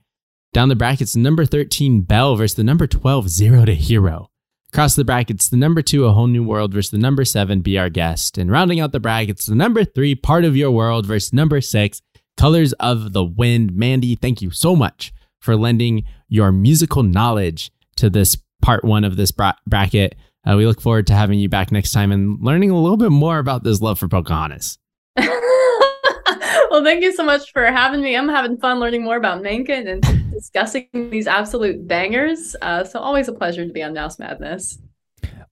Down the brackets, number thirteen, Belle, versus the number twelve, Zero to Hero. Across the brackets, the number two, A Whole New World, versus the number seven, Be Our Guest. And rounding out the brackets, the number three, Part of Your World, versus number six, Colors of the Wind. Mandy, thank you so much for lending your musical knowledge to this part one of this bra- bracket. Uh, we look forward to having you back next time and learning a little bit more about this love for Pocahontas. <laughs> well, thank you so much for having me. I'm having fun learning more about Menken and discussing these absolute bangers. Uh, so always a pleasure to be on Mouse Madness.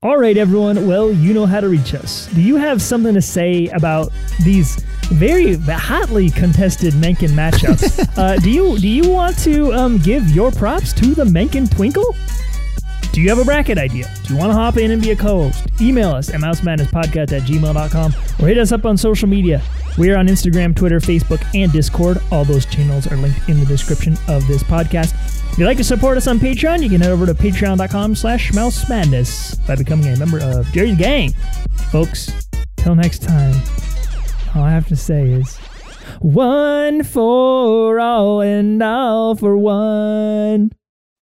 All right, everyone. Well, you know how to reach us. Do you have something to say about these very hotly contested Menken matchups? <laughs> uh, do you do you want to um, give your props to the Menken Twinkle? Do you have a bracket idea? Do you want to hop in and be a co-host? Email us at mousemadnesspodcast at gmail.com or hit us up on social media We are on Instagram, Twitter, Facebook, and Discord. All those channels are linked in the description of this podcast. If you'd like to support us on Patreon, you can head over to patreon.com slash mouse madness by becoming a member of Jerry's Gang. Folks, till next time, all I have to say is one for all and all for one.